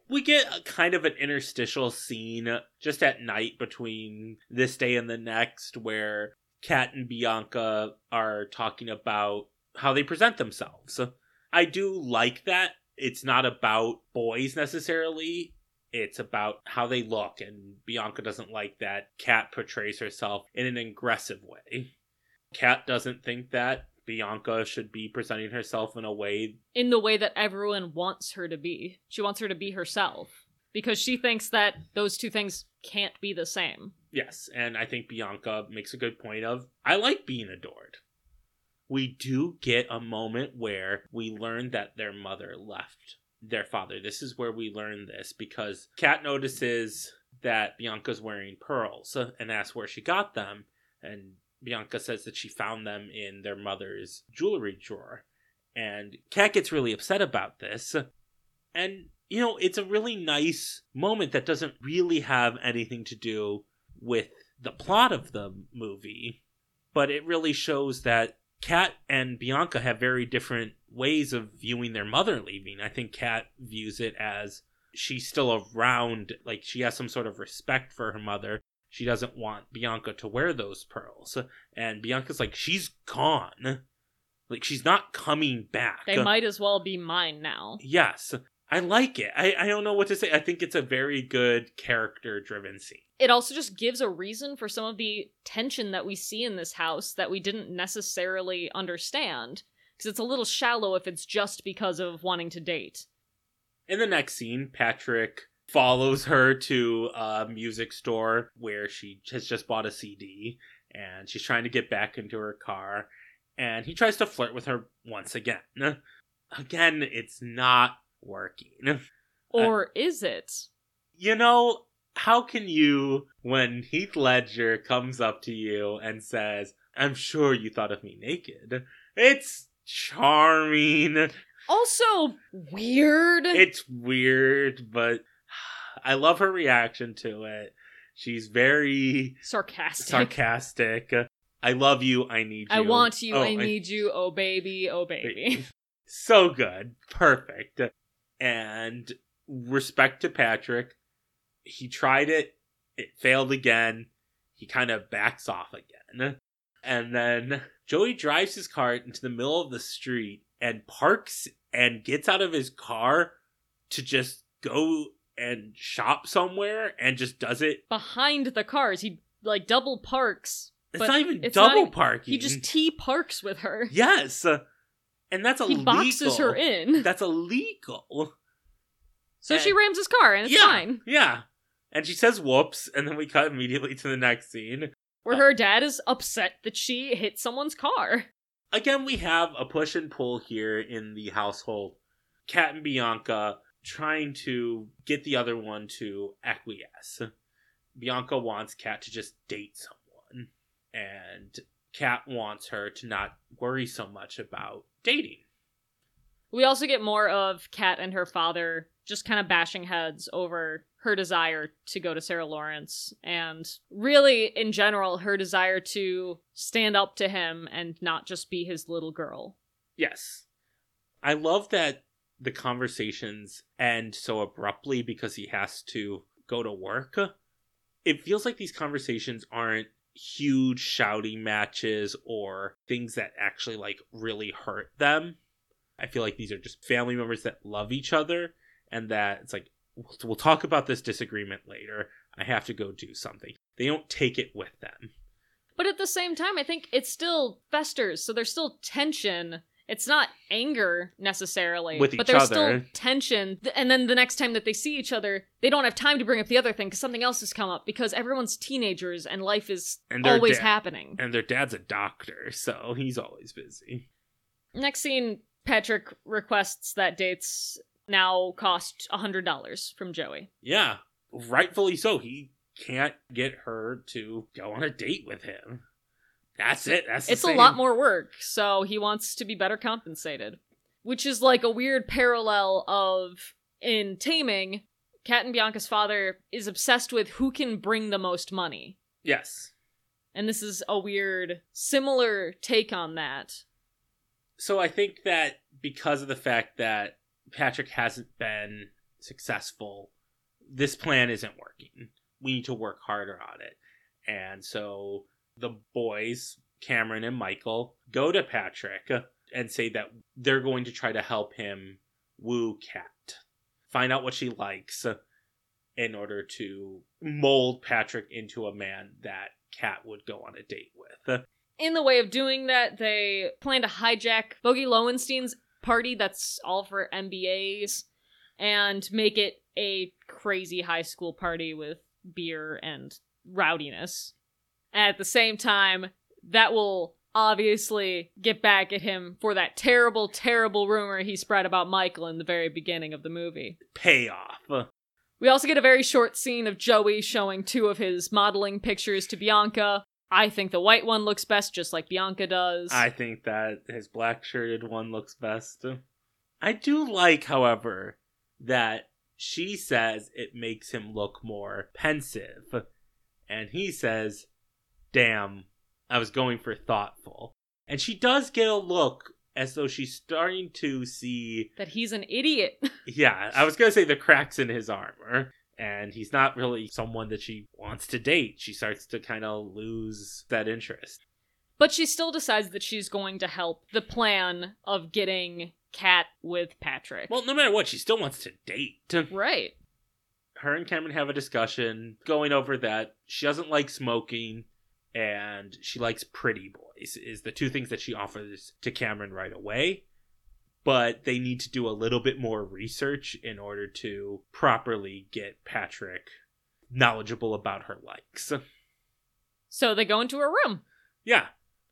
We get a kind of an interstitial scene just at night between this day and the next where Kat and Bianca are talking about how they present themselves. I do like that. It's not about boys necessarily. It's about how they look, and Bianca doesn't like that Kat portrays herself in an aggressive way. Kat doesn't think that Bianca should be presenting herself in a way in the way that everyone wants her to be. She wants her to be herself because she thinks that those two things can't be the same. Yes, and I think Bianca makes a good point of I like being adored. We do get a moment where we learn that their mother left their father. This is where we learn this because Kat notices that Bianca's wearing pearls and asks where she got them and Bianca says that she found them in their mother's jewelry drawer. And Kat gets really upset about this. And, you know, it's a really nice moment that doesn't really have anything to do with the plot of the movie, but it really shows that Kat and Bianca have very different ways of viewing their mother leaving. I think Kat views it as she's still around, like she has some sort of respect for her mother, she doesn't want Bianca to wear those pearls. And Bianca's like, she's gone. Like, she's not coming back. They might as well be mine now. Yes. I like it. I, I don't know what to say. I think it's a very good character driven scene. It also just gives a reason for some of the tension that we see in this house that we didn't necessarily understand. Because it's a little shallow if it's just because of wanting to date. In the next scene, Patrick follows her to a music store where she has just bought a CD and she's trying to get back into her car and he tries to flirt with her once again. Again, it's not working. Or uh, is it? You know, how can you, when Heath Ledger comes up to you and says, I'm sure you thought of me naked? It's charming. Also, weird. It's weird, but I love her reaction to it. She's very sarcastic. Sarcastic. I love you. I need you. I want you. Oh, I need I... you. Oh baby. Oh baby. so good. Perfect. And respect to Patrick. He tried it. It failed again. He kind of backs off again. And then Joey drives his car into the middle of the street and parks and gets out of his car to just go and shop somewhere and just does it behind the cars. He like double parks. It's not even it's double not, parking. He just T parks with her. Yes, uh, and that's illegal. He boxes her in. That's illegal. So and, she rams his car, and it's yeah, fine. Yeah, and she says "whoops," and then we cut immediately to the next scene where uh, her dad is upset that she hit someone's car. Again, we have a push and pull here in the household. Kat and Bianca trying to get the other one to acquiesce. Bianca wants Kat to just date someone, and Kat wants her to not worry so much about dating. We also get more of Kat and her father just kind of bashing heads over her desire to go to Sarah Lawrence and really, in general, her desire to stand up to him and not just be his little girl. Yes. I love that the conversations end so abruptly because he has to go to work. It feels like these conversations aren't huge shouting matches or things that actually like really hurt them. I feel like these are just family members that love each other and that it's like we'll talk about this disagreement later. I have to go do something. They don't take it with them. But at the same time, I think it still festers, so there's still tension it's not anger necessarily, With but there's other. still tension. And then the next time that they see each other, they don't have time to bring up the other thing because something else has come up because everyone's teenagers and life is and always da- happening. And their dad's a doctor, so he's always busy. Next scene, Patrick requests that dates now cost a hundred dollars from Joey. Yeah, rightfully so. He can't get her to go on a date with him. That's it. That's it's a lot more work, so he wants to be better compensated. Which is like a weird parallel of in Taming, Kat and Bianca's father is obsessed with who can bring the most money. Yes. And this is a weird, similar take on that. So I think that because of the fact that Patrick hasn't been successful, this plan isn't working. We need to work harder on it. And so the boys, Cameron and Michael, go to Patrick and say that they're going to try to help him woo Kat, find out what she likes in order to mold Patrick into a man that Kat would go on a date with. In the way of doing that, they plan to hijack Bogey Lowenstein's party that's all for MBAs and make it a crazy high school party with beer and rowdiness. At the same time, that will obviously get back at him for that terrible, terrible rumor he spread about Michael in the very beginning of the movie. Payoff. We also get a very short scene of Joey showing two of his modeling pictures to Bianca. I think the white one looks best, just like Bianca does. I think that his black shirted one looks best. I do like, however, that she says it makes him look more pensive. And he says, Damn, I was going for thoughtful. And she does get a look as though she's starting to see that he's an idiot. yeah, I was going to say the cracks in his armor. And he's not really someone that she wants to date. She starts to kind of lose that interest. But she still decides that she's going to help the plan of getting Kat with Patrick. Well, no matter what, she still wants to date. Right. Her and Cameron have a discussion going over that she doesn't like smoking and she likes pretty boys is the two things that she offers to Cameron right away. But they need to do a little bit more research in order to properly get Patrick knowledgeable about her likes. So they go into her room. Yeah.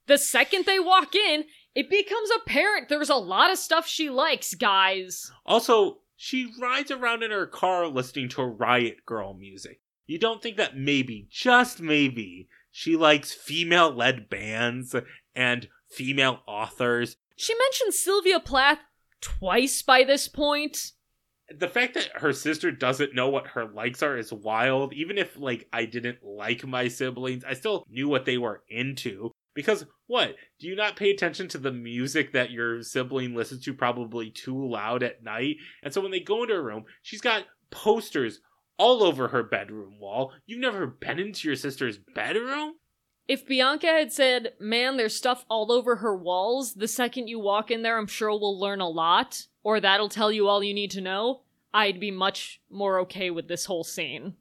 The second they walk in, it becomes apparent there's a lot of stuff she likes, guys. Also, she rides around in her car listening to Riot Girl music. You don't think that maybe, just maybe, she likes female led bands and female authors. She mentioned Sylvia Plath twice by this point. The fact that her sister doesn't know what her likes are is wild. Even if like I didn't like my siblings, I still knew what they were into. Because what? Do you not pay attention to the music that your sibling listens to probably too loud at night? And so when they go into her room, she's got posters all over her bedroom wall. You've never been into your sister's bedroom? If Bianca had said, man, there's stuff all over her walls, the second you walk in there, I'm sure we'll learn a lot, or that'll tell you all you need to know, I'd be much more okay with this whole scene.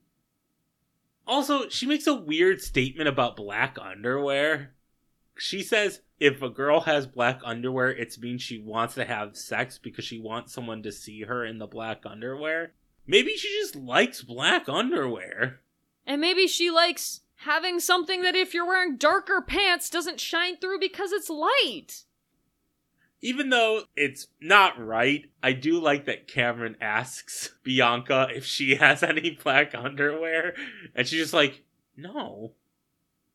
Also, she makes a weird statement about black underwear. She says if a girl has black underwear, it means she wants to have sex because she wants someone to see her in the black underwear. Maybe she just likes black underwear. And maybe she likes having something that if you're wearing darker pants doesn't shine through because it's light. Even though it's not right, I do like that Cameron asks Bianca if she has any black underwear, and she's just like, no.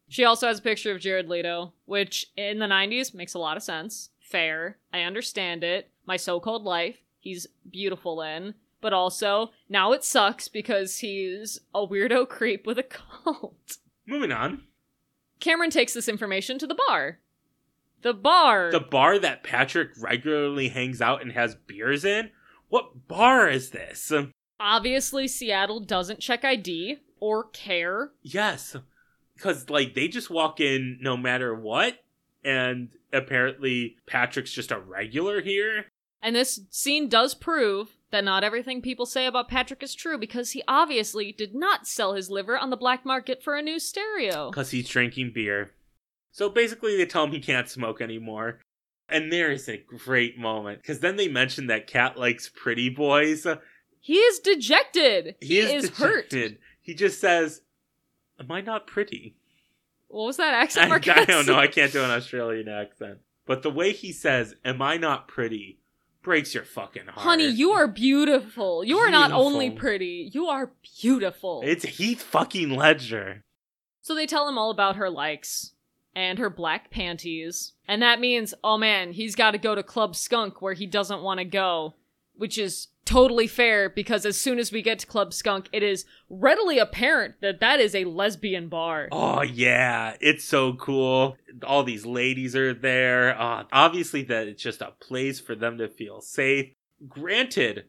She also has a picture of Jared Leto, which in the 90s makes a lot of sense. Fair. I understand it. My so called life. He's beautiful in but also now it sucks because he's a weirdo creep with a cult. Moving on. Cameron takes this information to the bar. The bar. The bar that Patrick regularly hangs out and has beers in? What bar is this? Obviously, Seattle doesn't check ID or care. Yes. Because, like, they just walk in no matter what. And apparently, Patrick's just a regular here. And this scene does prove that not everything people say about Patrick is true because he obviously did not sell his liver on the black market for a new stereo. Because he's drinking beer. So basically, they tell him he can't smoke anymore. And there is a great moment because then they mention that Kat likes pretty boys. He is dejected. He, he is, is dejected. hurt. He just says, Am I not pretty? What was that accent? I, I don't know. I can't do an Australian accent. But the way he says, Am I not pretty? Breaks your fucking heart. Honey, you are beautiful. You are not only pretty, you are beautiful. It's Heath fucking Ledger. So they tell him all about her likes and her black panties. And that means, oh man, he's got to go to Club Skunk where he doesn't want to go, which is totally fair because as soon as we get to Club Skunk, it is readily apparent that that is a lesbian bar. Oh yeah, it's so cool. All these ladies are there. Uh, obviously, that it's just a place for them to feel safe. Granted,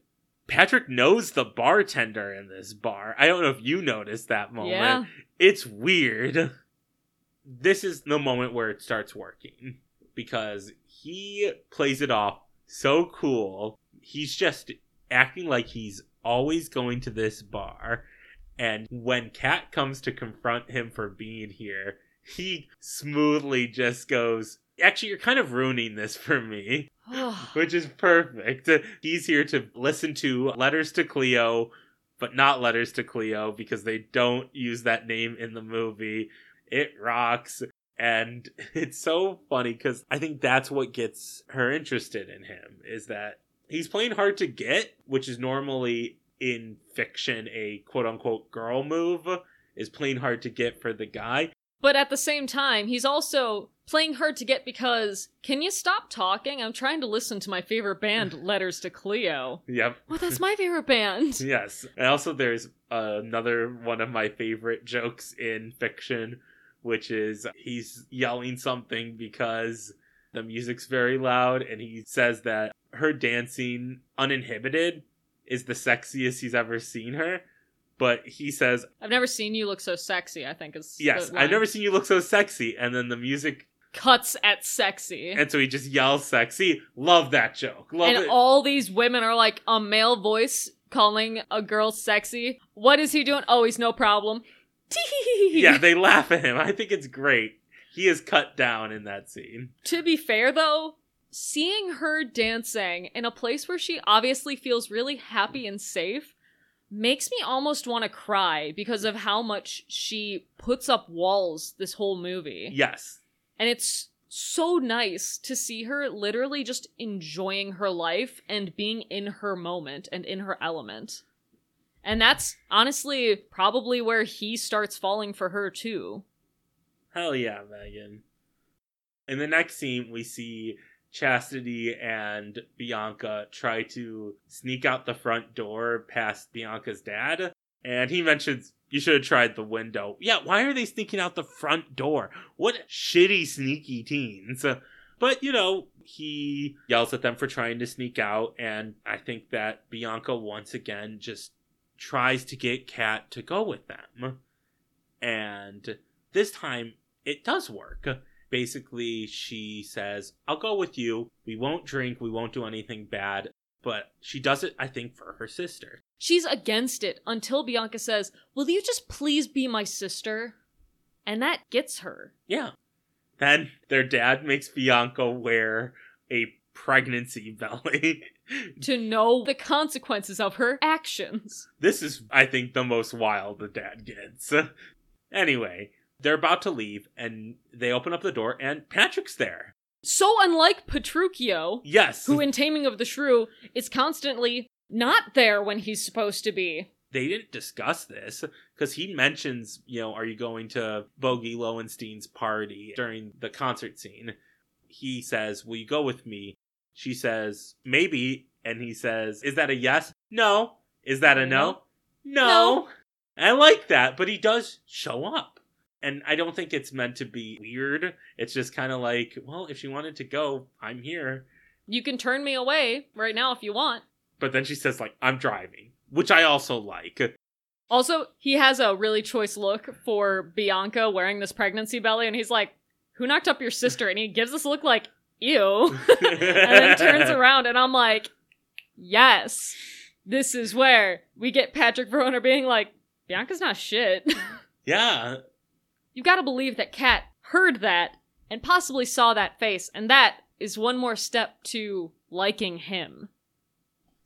Patrick knows the bartender in this bar. I don't know if you noticed that moment. Yeah. It's weird. This is the moment where it starts working because he plays it off so cool. He's just acting like he's always going to this bar. And when Kat comes to confront him for being here, he smoothly just goes, Actually, you're kind of ruining this for me, which is perfect. He's here to listen to Letters to Cleo, but not Letters to Cleo because they don't use that name in the movie. It rocks. And it's so funny because I think that's what gets her interested in him is that he's playing hard to get, which is normally in fiction a quote unquote girl move, is playing hard to get for the guy. But at the same time, he's also playing hard to get because can you stop talking? I'm trying to listen to my favorite band, Letters to Cleo. Yep. Well, that's my favorite band. Yes. And also, there's another one of my favorite jokes in fiction, which is he's yelling something because the music's very loud, and he says that her dancing uninhibited is the sexiest he's ever seen her. But he says, I've never seen you look so sexy, I think is. Yes, I've never seen you look so sexy. And then the music, Cuts at sexy. and so he just yells sexy. Love that joke. Love and it. all these women are like a male voice calling a girl sexy. What is he doing? Oh, he's no problem. yeah, they laugh at him. I think it's great. He is cut down in that scene. To be fair, though, seeing her dancing in a place where she obviously feels really happy and safe makes me almost want to cry because of how much she puts up walls this whole movie. Yes. And it's so nice to see her literally just enjoying her life and being in her moment and in her element. And that's honestly probably where he starts falling for her too. Hell yeah, Megan. In the next scene, we see Chastity and Bianca try to sneak out the front door past Bianca's dad. And he mentions, you should have tried the window. Yeah, why are they sneaking out the front door? What shitty, sneaky teens. But, you know, he yells at them for trying to sneak out. And I think that Bianca once again just tries to get Kat to go with them. And this time, it does work basically she says i'll go with you we won't drink we won't do anything bad but she does it i think for her sister She's against it until Bianca says, Will you just please be my sister? And that gets her. yeah then their dad makes bianca wear a pregnancy belly to know the consequences of her actions. this is i think the most wild the dad gets anyway they're about to leave and they open up the door and patrick's there So unlike Petruchio, yes who in Taming of the Shrew is constantly not there when he's supposed to be. they didn't discuss this because he mentions, you know, are you going to Bogey Lowenstein's party during the concert scene? He says, Will you go with me? She says, Maybe. And he says, Is that a yes? No. Is that a no? No. No. I like that, but he does show up. And I don't think it's meant to be weird. It's just kind of like, well, if she wanted to go, I'm here. You can turn me away right now if you want. But then she says, like, I'm driving, which I also like. Also, he has a really choice look for Bianca wearing this pregnancy belly, and he's like, Who knocked up your sister? And he gives this look like, Ew. and then turns around, and I'm like, Yes, this is where we get Patrick Verona being like, Bianca's not shit. Yeah, you gotta believe that Kat heard that and possibly saw that face, and that is one more step to liking him.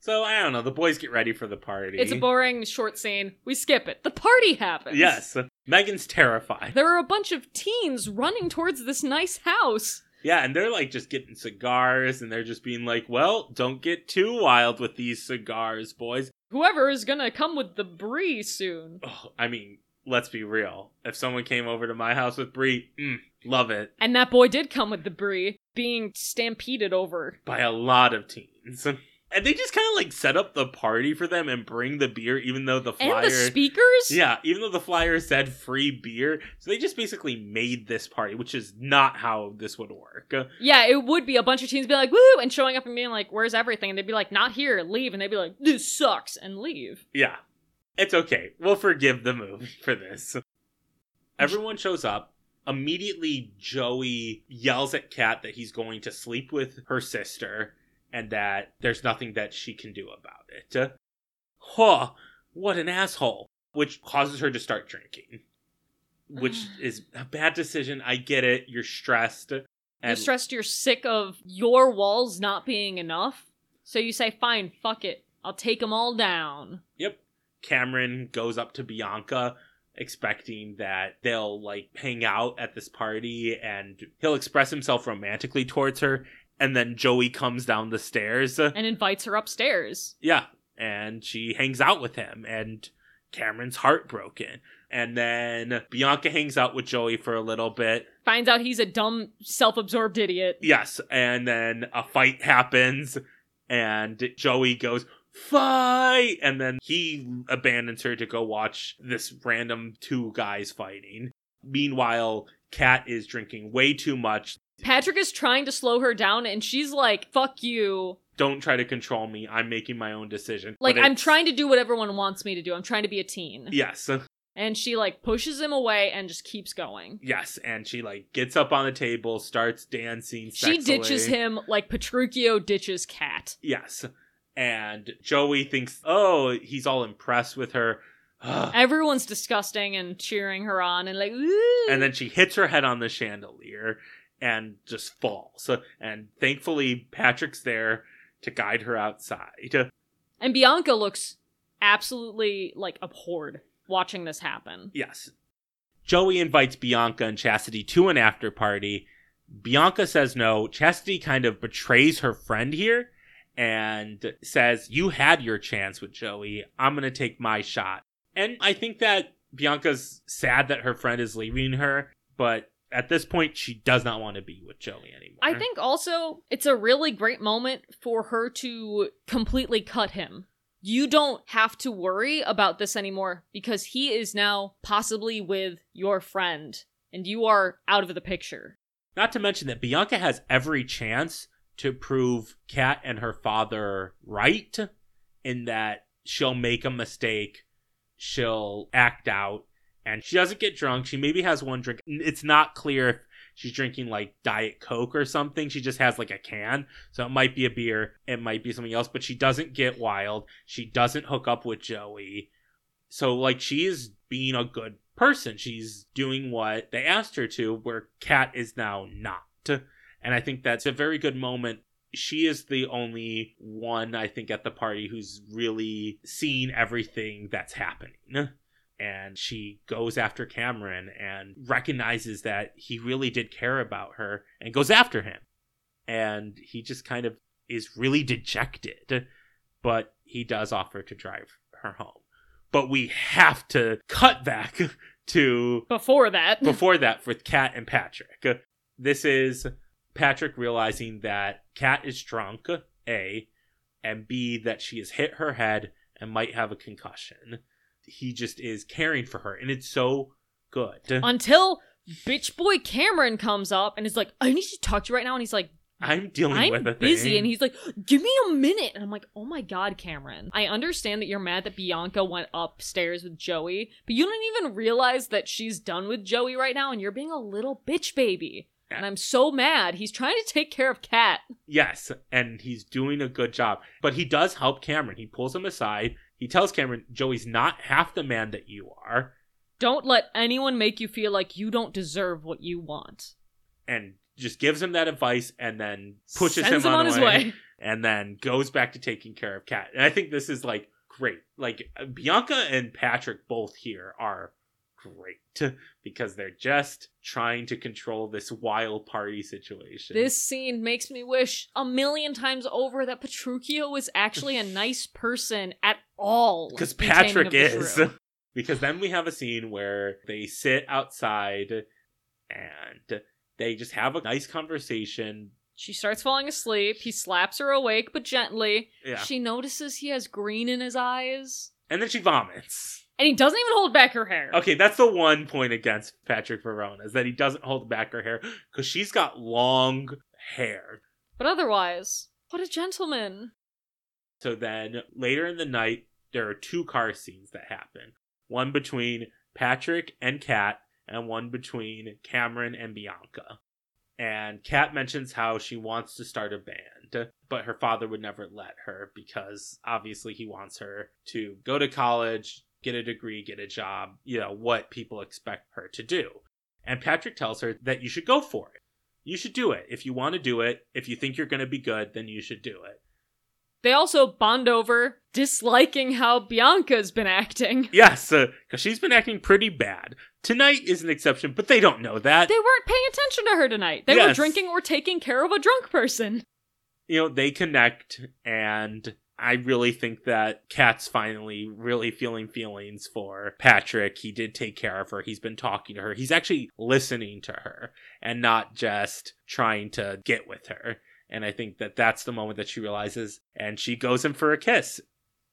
So I don't know. The boys get ready for the party. It's a boring short scene. We skip it. The party happens. Yes, Megan's terrified. There are a bunch of teens running towards this nice house. Yeah, and they're like just getting cigars, and they're just being like, "Well, don't get too wild with these cigars, boys." Whoever is gonna come with the brie soon. Oh, I mean, let's be real. If someone came over to my house with brie, mm, love it And that boy did come with the brie, being stampeded over. by a lot of teens. And they just kind of like set up the party for them and bring the beer, even though the flyer. And the speakers? Yeah, even though the flyer said free beer. So they just basically made this party, which is not how this would work. Yeah, it would be a bunch of teens being like, woo, and showing up and being like, where's everything? And they'd be like, not here, leave. And they'd be like, this sucks, and leave. Yeah. It's okay. We'll forgive the movie for this. Everyone shows up. Immediately, Joey yells at Kat that he's going to sleep with her sister and that there's nothing that she can do about it. Huh, what an asshole. Which causes her to start drinking. Which is a bad decision. I get it. You're stressed. You're stressed, you're sick of your walls not being enough. So you say, fine, fuck it. I'll take them all down. Yep. Cameron goes up to Bianca expecting that they'll like hang out at this party and he'll express himself romantically towards her and then Joey comes down the stairs. And invites her upstairs. Yeah, and she hangs out with him and Cameron's heartbroken. And then Bianca hangs out with Joey for a little bit. Finds out he's a dumb, self absorbed idiot. Yes, and then a fight happens and Joey goes fight and then he abandons her to go watch this random two guys fighting. Meanwhile, Kat is drinking way too much. Patrick is trying to slow her down, and she's like, fuck you. Don't try to control me. I'm making my own decision. Like, I'm trying to do what everyone wants me to do. I'm trying to be a teen. Yes. And she, like, pushes him away and just keeps going. Yes, and she like gets up on the table, starts dancing. She ditches him like Petruchio ditches Cat. Yes. And Joey thinks, oh, he's all impressed with her. Everyone's disgusting and cheering her on and like, Ooh. and then she hits her head on the chandelier and just falls. And thankfully, Patrick's there to guide her outside. and Bianca looks absolutely like abhorred watching this happen. Yes. Joey invites Bianca and Chastity to an after party. Bianca says no. Chastity kind of betrays her friend here and says, You had your chance with Joey. I'm going to take my shot. And I think that Bianca's sad that her friend is leaving her, but at this point, she does not want to be with Joey anymore. I think also it's a really great moment for her to completely cut him. You don't have to worry about this anymore because he is now possibly with your friend and you are out of the picture. Not to mention that Bianca has every chance to prove Kat and her father right in that she'll make a mistake, she'll act out, and she doesn't get drunk. She maybe has one drink. It's not clear if she's drinking like Diet Coke or something. She just has like a can. So it might be a beer, it might be something else, but she doesn't get wild. She doesn't hook up with Joey. So like she is being a good person. She's doing what they asked her to, where Kat is now not. And I think that's a very good moment. She is the only one, I think, at the party who's really seen everything that's happening. And she goes after Cameron and recognizes that he really did care about her and goes after him. And he just kind of is really dejected. But he does offer to drive her home. But we have to cut back to Before that, before that with Kat and Patrick. This is Patrick realizing that Kat is drunk, A, and B, that she has hit her head and might have a concussion. He just is caring for her, and it's so good. until bitch boy Cameron comes up and is like, I need to talk to you right now. And he's like, I'm dealing I'm with a busy. thing. And he's like, give me a minute. And I'm like, oh my God, Cameron. I understand that you're mad that Bianca went upstairs with Joey, but you don't even realize that she's done with Joey right now and you're being a little bitch baby. And I'm so mad. He's trying to take care of Kat. Yes, and he's doing a good job. But he does help Cameron. He pulls him aside. He tells Cameron, Joey's not half the man that you are. Don't let anyone make you feel like you don't deserve what you want. And just gives him that advice and then pushes him, him on his way. and then goes back to taking care of Kat. And I think this is like great. Like uh, Bianca and Patrick both here are great because they're just trying to control this wild party situation. This scene makes me wish a million times over that Petruchio was actually a nice person at all. because Patrick is. Because then we have a scene where they sit outside and they just have a nice conversation. She starts falling asleep. He slaps her awake, but gently. Yeah. She notices he has green in his eyes. and then she vomits. And he doesn't even hold back her hair. Okay, that's the one point against Patrick Verona is that he doesn't hold back her hair because she's got long hair. But otherwise, what a gentleman. So then later in the night, there are two car scenes that happen. One between Patrick and Kat, and one between Cameron and Bianca. And Kat mentions how she wants to start a band, but her father would never let her because obviously he wants her to go to college, get a degree, get a job, you know, what people expect her to do. And Patrick tells her that you should go for it. You should do it. If you want to do it, if you think you're going to be good, then you should do it. They also bond over disliking how Bianca's been acting. Yes, because she's been acting pretty bad. Tonight is an exception, but they don't know that. They weren't paying attention to her tonight. They were drinking or taking care of a drunk person. you know, they connect, and I really think that Kat's finally really feeling feelings for Patrick. He did take care of her. He's been talking to her. He's actually listening to her and not just trying to get with her. And I think that that's the moment that she realizes, and she goes in for a kiss.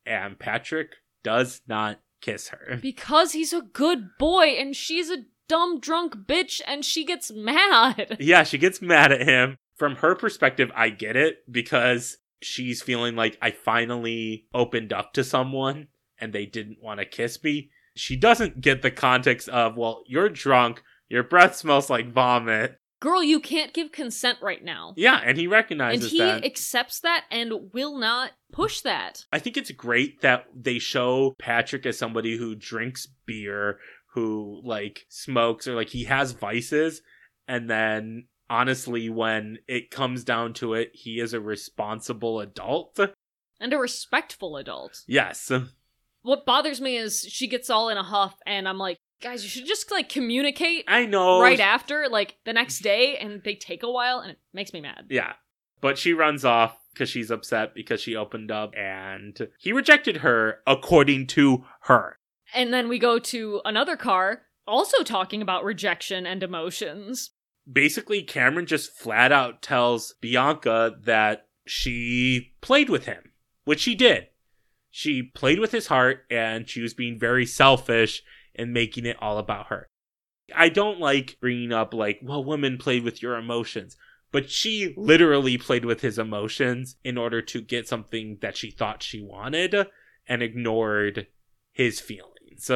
And Patrick does not kiss her. Because he's a good boy and she's a dumb drunk bitch and she gets mad. Yeah, she gets mad at him. From her perspective, I get it because she's feeling like I finally opened up to someone and they didn't want to kiss me. She doesn't get the context of, well, you're drunk, your breath smells like vomit. Girl, you can't give consent right now. Yeah, and he recognizes And he that. accepts that and will not push that. I think it's great that they show Patrick as somebody who drinks beer, who like smokes or like he has vices, and then honestly, when it comes down to it, he is a responsible adult. And a respectful adult. Yes. What bothers me is she gets all in a huff and I'm like, guys, you should just like communicate I know. right after, like the next day, and they take a while and it makes me mad. Yeah. But she runs off because she's upset because she opened up and he rejected her according to her. And then we go to another car, also talking about rejection and emotions. Basically, Cameron just flat out tells Bianca that she played with him, which she did. She played with his heart and she was being very selfish and making it all about her. I don't like bringing up, like, well, women played with your emotions. But she literally played with his emotions in order to get something that she thought she wanted and ignored his feelings.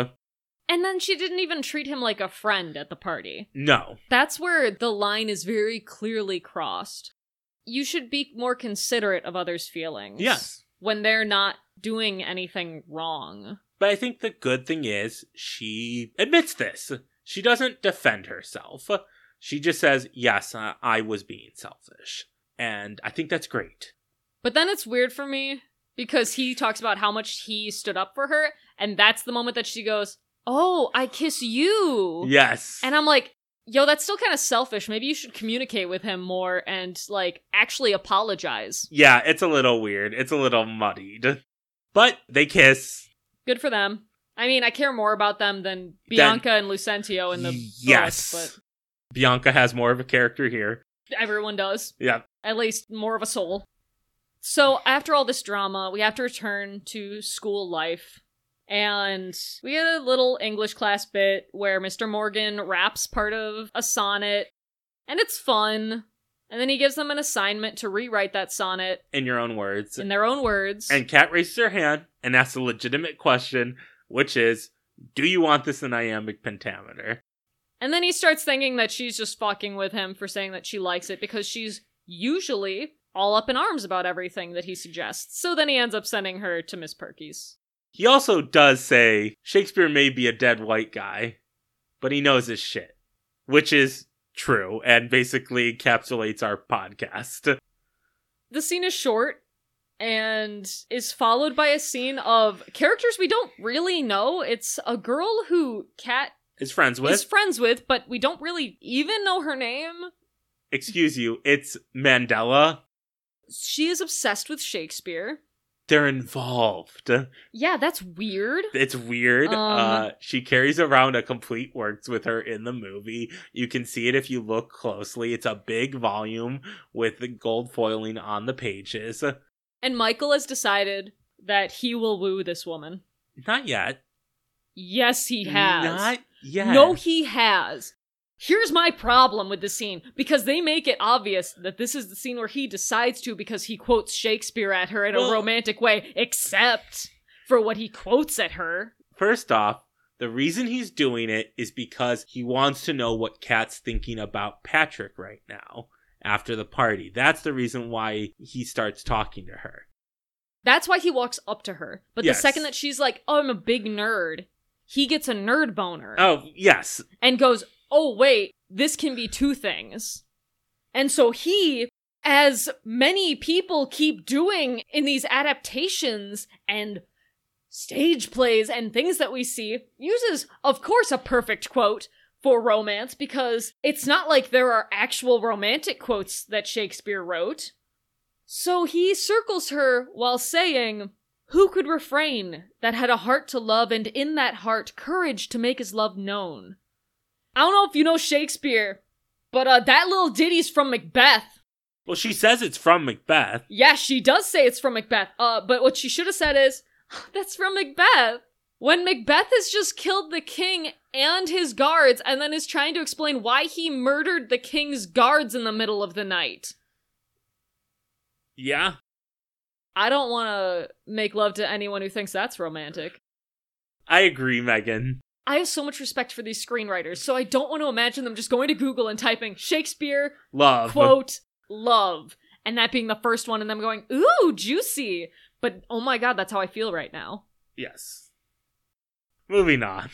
And then she didn't even treat him like a friend at the party. No. That's where the line is very clearly crossed. You should be more considerate of others' feelings. Yes. When they're not doing anything wrong. But I think the good thing is she admits this. She doesn't defend herself. She just says, yes, uh, I was being selfish. And I think that's great. But then it's weird for me because he talks about how much he stood up for her, and that's the moment that she goes, Oh, I kiss you. Yes. And I'm like, yo, that's still kind of selfish. Maybe you should communicate with him more and, like, actually apologize. yeah, it's a little weird. It's a little muddied. But they kiss. Good for them. I mean, I care more about them than Bianca and Lucentio in the yes. books, Bianca has more of a character here. everyone does. Yeah. At least more of a soul. So, after all this drama, we have to return to school life. And we get a little English class bit where Mr. Morgan raps part of a sonnet, and it's fun. And then he gives them an assignment to rewrite that sonnet In your own words. in their own words. And Kat raises her hand and asks a legitimate question, which is, do you want this in iambic pentameter? And then he starts thinking that she's just fucking with him for saying that she likes it because she's usually all up in arms about everything that he suggests. So then he ends up sending her to Miss Perky's. He also does say Shakespeare may be a dead white guy, but he knows his shit, which is true and basically encapsulates our podcast. The scene is short and is followed by a scene of characters we don't really know. It's a girl who Kat is friends with, is friends with, but we don't really even know her name. excuse you, it's Mandella. She is obsessed with Shakespeare. They're involved. Yeah, that's weird. It's weird. Um. uh, she carries around a complete works with her in the movie. You can see it if you look closely. It's a big volume with the gold foiling on the pages. And Michael has decided that he will woo this woman. Not yet. Yes, he has. Not yet. No, he has. Here's my problem with the scene because they make it obvious that this is the scene where he decides to because he quotes Shakespeare at her in Well- a romantic way, except for what he quotes at her. First off, the reason he's doing it is because he wants to know what Kat's thinking about Patrick right now after the party. That's the reason why he starts talking to her. That's why he walks up to her. But Yes. the second that she's like, "Oh, I'm a big nerd," he gets a nerd boner Oh, yes. and goes, "Oh, wait, this can be two things." And so he, as many people keep doing in these adaptations and stage plays and things that we see, uses, of course, a perfect quote for romance because it's not like there are actual romantic quotes that Shakespeare wrote. So he circles her while saying, Who could refrain that had a heart to love and in that heart courage to make his love known? I don't know if you know Shakespeare, but uh, that little ditty's from Macbeth. Well, she says it's from Macbeth. Yeah, she does say it's from Macbeth. Uh, but what she should have said is, "That's from Macbeth." When Macbeth has just killed the king and his guards, and then is trying to explain why he murdered the king's guards in the middle of the night. Yeah. I don't want to make love to anyone who thinks that's romantic. I agree, Megan. I have so much respect for these screenwriters, so I don't want to imagine them just going to Google and typing Shakespeare Love. quote love and that being the first one and them going ooh juicy but oh my god that's how i feel right now Yes. Moving on.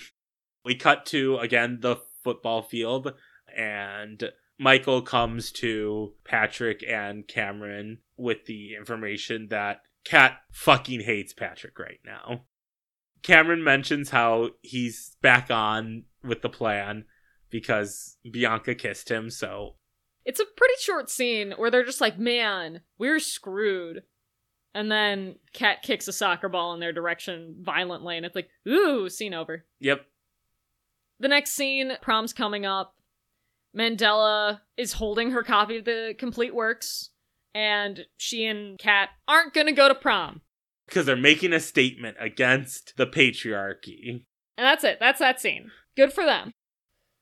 We cut to, again, the football field, and Michael comes to Patrick and Cameron with the information that Kat fucking hates Patrick right now. Cameron mentions how he's back on with the plan because Bianca kissed him, so. It's a pretty short scene where they're just like man we're screwed. And then kat kicks a soccer ball in their direction violently and it's like ooh scene over. Yep. the next scene prom's coming up. Mandella is holding her copy of the complete works and she and kat aren't gonna go to prom Because they're making a statement against the patriarchy. And that's it. That's that scene. Good for them.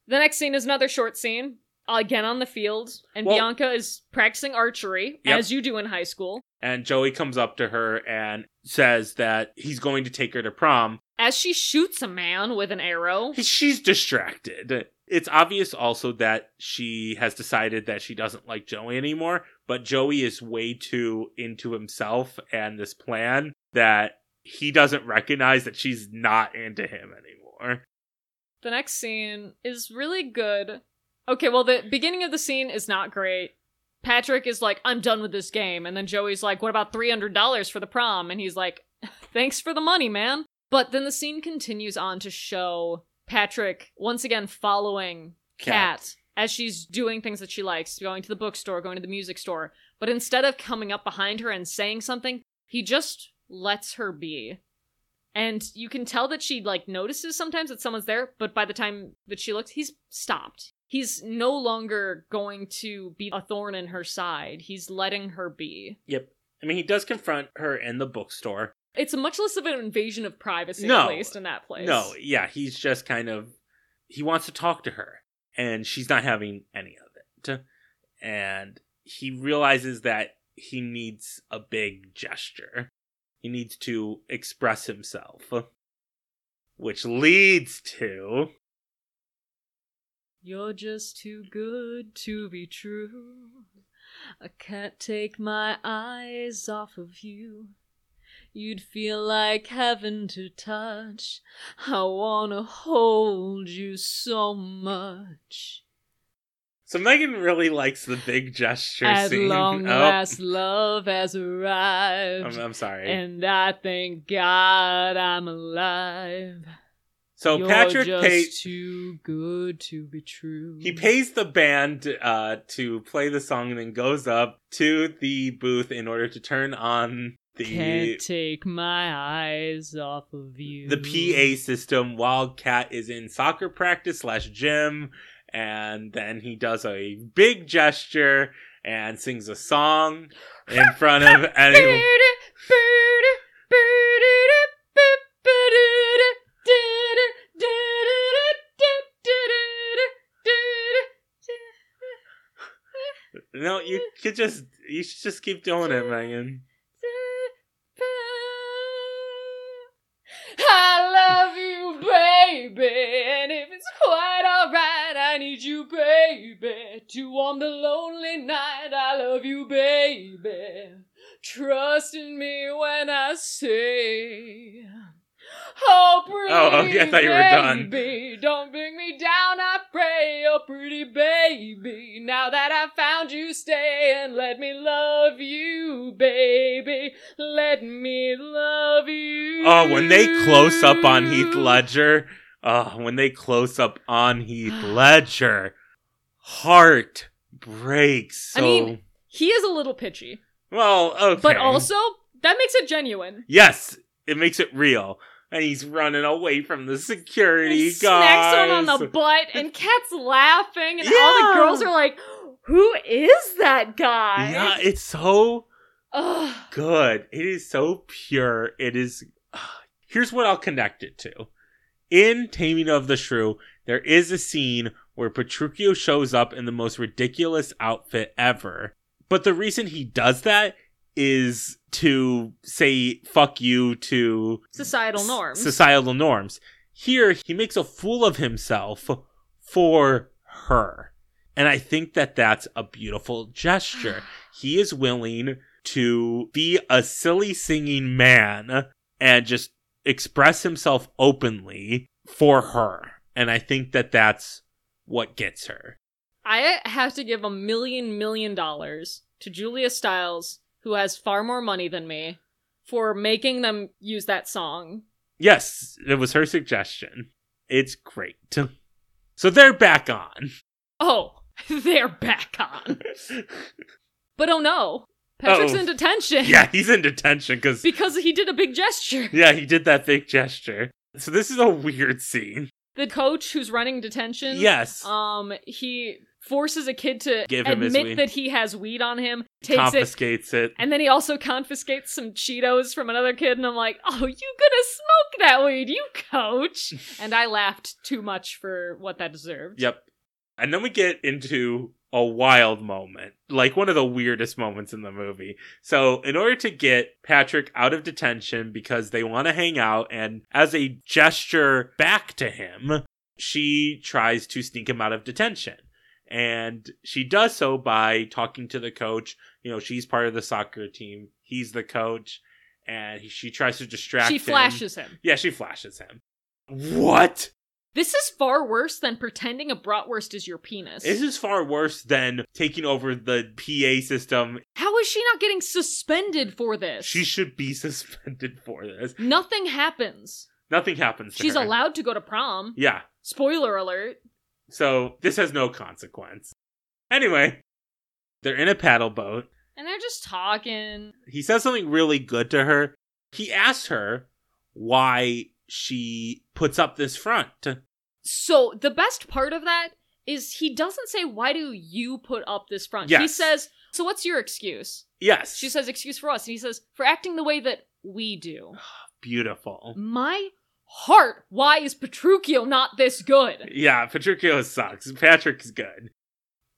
The next scene is another short scene, again on the field, and Well- Bianca is practicing archery, Yep. as you do in high school. And Joey comes up to her and says that he's going to take her to prom. As she shoots a man with an arrow. She's distracted. It's obvious also that she has decided that she doesn't like Joey anymore, but Joey is way too into himself and this plan that he doesn't recognize that she's not into him anymore. The next scene is really good. Okay, well, the beginning of the scene is not great. Patrick is like, I'm done with this game. And then Joey's like, What about $300 for the prom? And he's like, Thanks for the money, man. But then the scene continues on to show Patrick once again following Kat as she's doing things that she likes, going to the bookstore, going to the music store. But instead of coming up behind her and saying something, he just lets her be. And you can tell that she like notices sometimes that someone's there, but by the time that she looks, he's stopped. He's no longer going to be a thorn in her side. He's letting her be. Yep. I mean, he does confront her in the bookstore. It's much less of an invasion of privacy, No. at least in that place. No, yeah, he's just kind of he wants to talk to her and she's not having any of it. And he realizes that he needs a big gesture. He needs to express himself. Which leads to You're just too good to be true. I can't take my eyes off of you. You'd feel like heaven to touch. I wanna hold you so much. So Megan really likes the big gesture At scene. long Oh, last, love has arrived. I'm, I'm sorry. and I thank God I'm alive. so You're Patrick pays too good to be true. he pays the band uh, to play the song and then goes up to the booth in order to turn on the Can't take my eyes off of you. the PA system while Kat is in soccer practice slash gym, and then he does a big gesture and sings a song in front of anyone. No, you could just you should just keep doing it, Megan. Need you, baby, to warm the lonely night. I love you, baby. Trust in me when I say, Oh, pretty Oh, okay, I thought you were done. baby, don't bring me down, I pray, oh, pretty baby. Now that I've found you, stay and let me love you, baby. Let me love you. Oh, when they close up on Heath Ledger, oh, when they close up on Heath Ledger, heart breaks. So I mean, He is a little pitchy, well, okay, but also that makes it genuine. yes, it makes it real. And he's running away from the security guard. He guys. smacks on the butt, and Kat's laughing, and all the girls are like, "Who is that guy?" yeah, it's so Ugh. good. It is so pure. It is. Here's what I'll connect it to. In Taming of the Shrew, there is a scene where Petruchio shows up in the most ridiculous outfit ever. But the reason he does that is to say fuck you to Societal norms. societal norms. Here, he makes a fool of himself for her. And I think that that's a beautiful gesture. He is willing to be a silly singing man and just express himself openly for her. And I think that that's what gets her. I have to give a million million dollars to Julia Stiles, who has far more money than me, for making them use that song. Yes, it was her suggestion. It's great. So they're back on. Oh, they're back on. But oh no, Patrick's Oh. in detention. yeah, he's in detention because Because he did a big gesture. Yeah, he did that big gesture. So this is a weird scene. The coach who's running detention. Yes. Um, he forces a kid to Give him his admit weed. that he has weed on him, takes it, confiscates it. and then he also confiscates some Cheetos from another kid, and I'm like, oh, you gonna smoke that weed, you coach? and I laughed too much for what that deserved. Yep. And then we get into a wild moment, like one of the weirdest moments in the movie. So, in order to get Patrick out of detention because they want to hang out, and as a gesture back to him, she tries to sneak him out of detention. And she does so by talking to the coach. You know, she's part of the soccer team, he's the coach, and he, she tries to distract She him. flashes him. Yeah, she flashes him. What? This is far worse than pretending a bratwurst is your penis. This is far worse than taking over the PA system. How is she not getting suspended for this? She should be suspended for this. Nothing happens. Nothing happens She's her. allowed to go to prom. Yeah. Spoiler alert. So this has no consequence. Anyway, they're in a paddle boat. And they're just talking. He says something really good to her. He asks her why she puts up this front. So the best part of that is he doesn't say, Why do you put up this front? He says, So what's your excuse? Yes. She says, Excuse for us. And he says, For acting the way that we do. beautiful. My heart, why is Petruchio not this good? Yeah, Petruchio sucks. Patrick's good.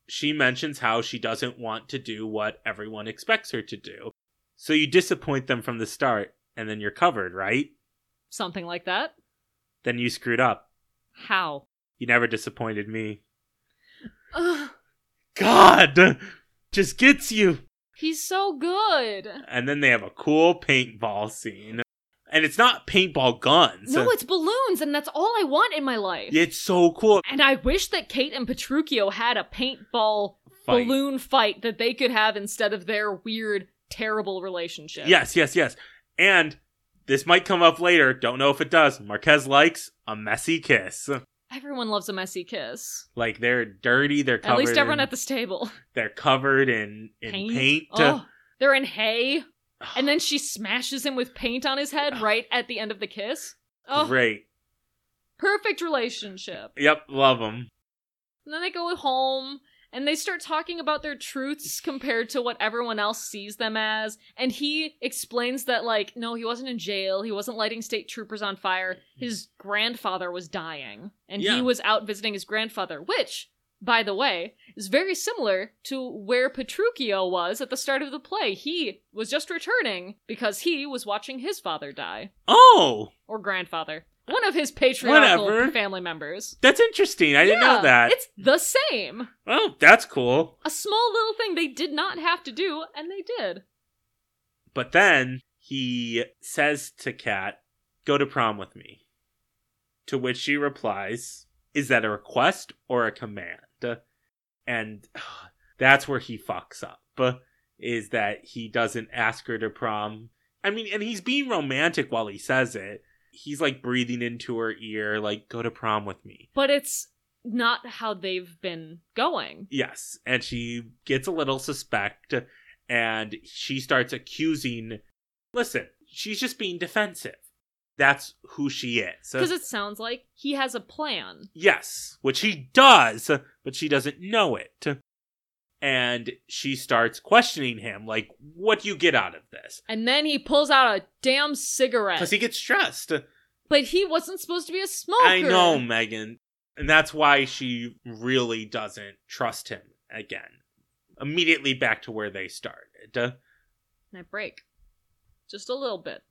She mentions how she doesn't want to do what everyone expects her to do. So you disappoint them from the start, and then you're covered, right? Something like that. Then you screwed up. How? You never disappointed me. Ugh, God! Just gets you. he's so good. And then they have a cool paintball scene. And it's not paintball guns. No, it's balloons, and that's all I want in my life. It's so cool. And I wish that Kate and Petruchio had a paintball Fight. balloon fight that they could have instead of their weird, terrible relationship. Yes, yes, yes. And this might come up later. Don't know if it does. Marquez likes a messy kiss. Everyone loves a messy kiss. Like they're dirty. They're covered. At least everyone in, at this table. They're covered in in paint. Oh, they're in hay. and then she smashes him with paint on his head right at the end of the kiss. Oh, Great. perfect relationship. Yep, love him. And then they go home and they start talking about their truths compared to what everyone else sees them as. And he explains that, like, no, he wasn't in jail. He wasn't lighting state troopers on fire. His grandfather was dying. And Yeah. he was out visiting his grandfather, which, by the way, is very similar to where Petruchio was at the start of the play. He was just returning because he was watching his father die. Oh, Or grandfather. One of his patriarchal Whatever. family members. that's interesting. I didn't know that. It's the same. Oh, that's cool. A small little thing they did not have to do, and they did. But then he says to Kat, Go to prom with me. To which she replies, Is that a request or a command? And that's where he fucks up. Is that he doesn't ask her to prom. I mean, and he's being romantic while he says it. He's like breathing into her ear, like, Go to prom with me. But it's not how they've been going. Yes, and she gets a little suspect and she starts accusing. Listen, she's just being defensive. That's who she is. Because it sounds like he has a plan. yes, which he does, but she doesn't know it. And she starts questioning him, like, what do you get out of this? And then he pulls out a damn cigarette. Because he gets stressed. but he wasn't supposed to be a smoker. I know, Megan. And that's why she really doesn't trust him again. Immediately back to where they started. And I break. Just a little bit.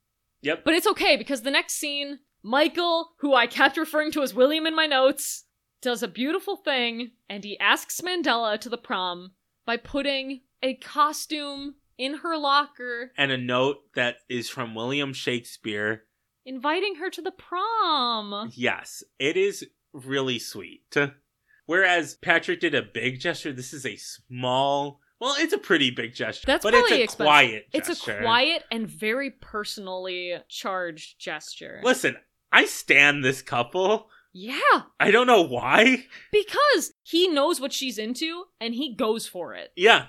Yep. But it's okay because the next scene, Michael, who I kept referring to as William in my notes, does a beautiful thing and he asks Mandella to the prom by putting a costume in her locker, and a note that is from William Shakespeare. inviting her to the prom. Yes, it is really sweet. Whereas Patrick did a big gesture, this is a small. Well, it's a pretty big gesture, That's but it's a expensive. quiet It's gesture. a quiet and very personally charged gesture. Listen, I stand this couple. Yeah, I don't know why. because he knows what she's into and he goes for it. Yeah,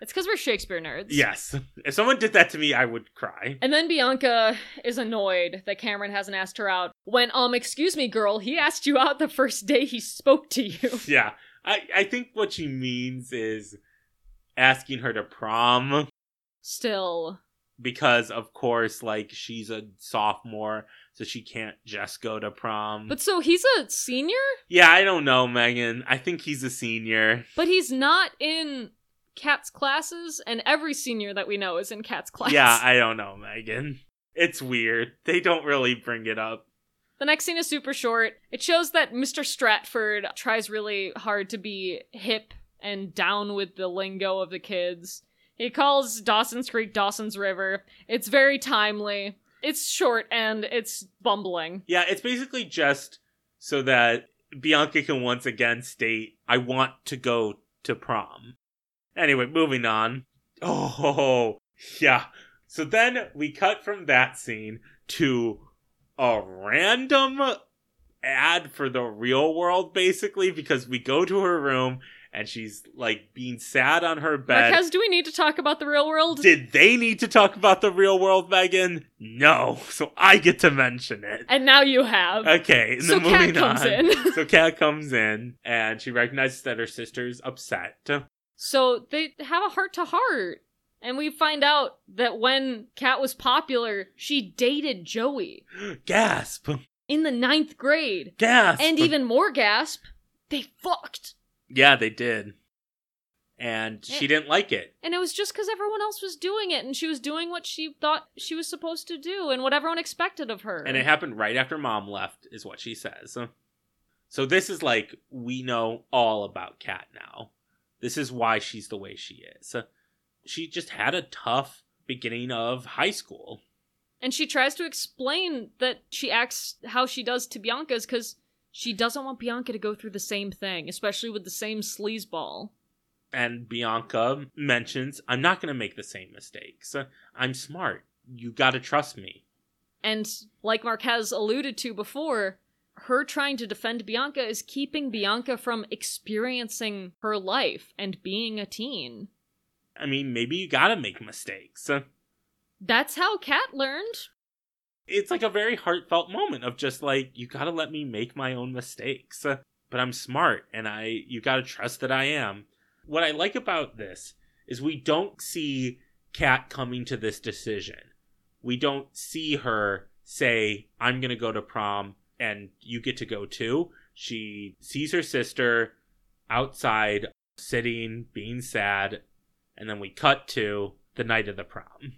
It's because we're Shakespeare nerds. yes. If someone did that to me, I would cry. And then Bianca is annoyed that Cameron hasn't asked her out. When, um, excuse me, girl, he asked you out the first day he spoke to you. Yeah, I I think what she means is asking her to prom Still. Because of course like she's a sophomore so she can't just go to prom But so he's a senior, yeah i don't know megan i think he's a senior but he's not in Kat's classes, and every senior that we know is in Kat's class. yeah i don't know megan it's weird they don't really bring it up The next scene is super short. It shows that Mr. Stratford tries really hard to be hip and down with the lingo of the kids. He calls Dawson's Creek Dawson's River. It's very timely. It's short and it's bumbling. yeah it's basically just so that bianca can once again state i want to go to prom anyway moving on oh yeah so then we cut from that scene to a random ad for the real world basically because we go to her room and she's like being sad on her bed Marquez, do we need to talk about the real world? did they need to talk about the real world megan no so i get to mention it and now you have. okay so Kat comes on. in. so kat comes in and she recognizes that her sister's upset so they have a heart to heart. And we find out that when Kat was popular, she dated Joey gasp in the ninth grade. gasp And even more gasp, they fucked. Yeah they did and she didn't like it And it was just because everyone else was doing it, and she was doing what she thought she was supposed to do, and what everyone expected of her. And it happened right after mom left, is what she says. So this is like, we know all about Kat now. This is why she's the way she is. She just had a tough beginning of high school. and she tries to explain that she acts how she does to Bianca's because she doesn't want Bianca to go through the same thing, especially with the same sleazeball. And Bianca mentions, I'm not going to make the same mistakes. I'm smart. You got to trust me. And like Marquez alluded to before, her trying to defend Bianca is keeping Bianca from experiencing her life and being a teen. I mean, maybe you got to make mistakes. That's how Kat learned. It's like a very heartfelt moment of just like, you gotta let me make my own mistakes. But I'm smart and I you gotta trust that I am. What I like about this is we don't see Kat coming to this decision. We don't see her say, I'm gonna go to prom and you get to go too. She sees her sister outside sitting, being sad, and then we cut to the night of the prom.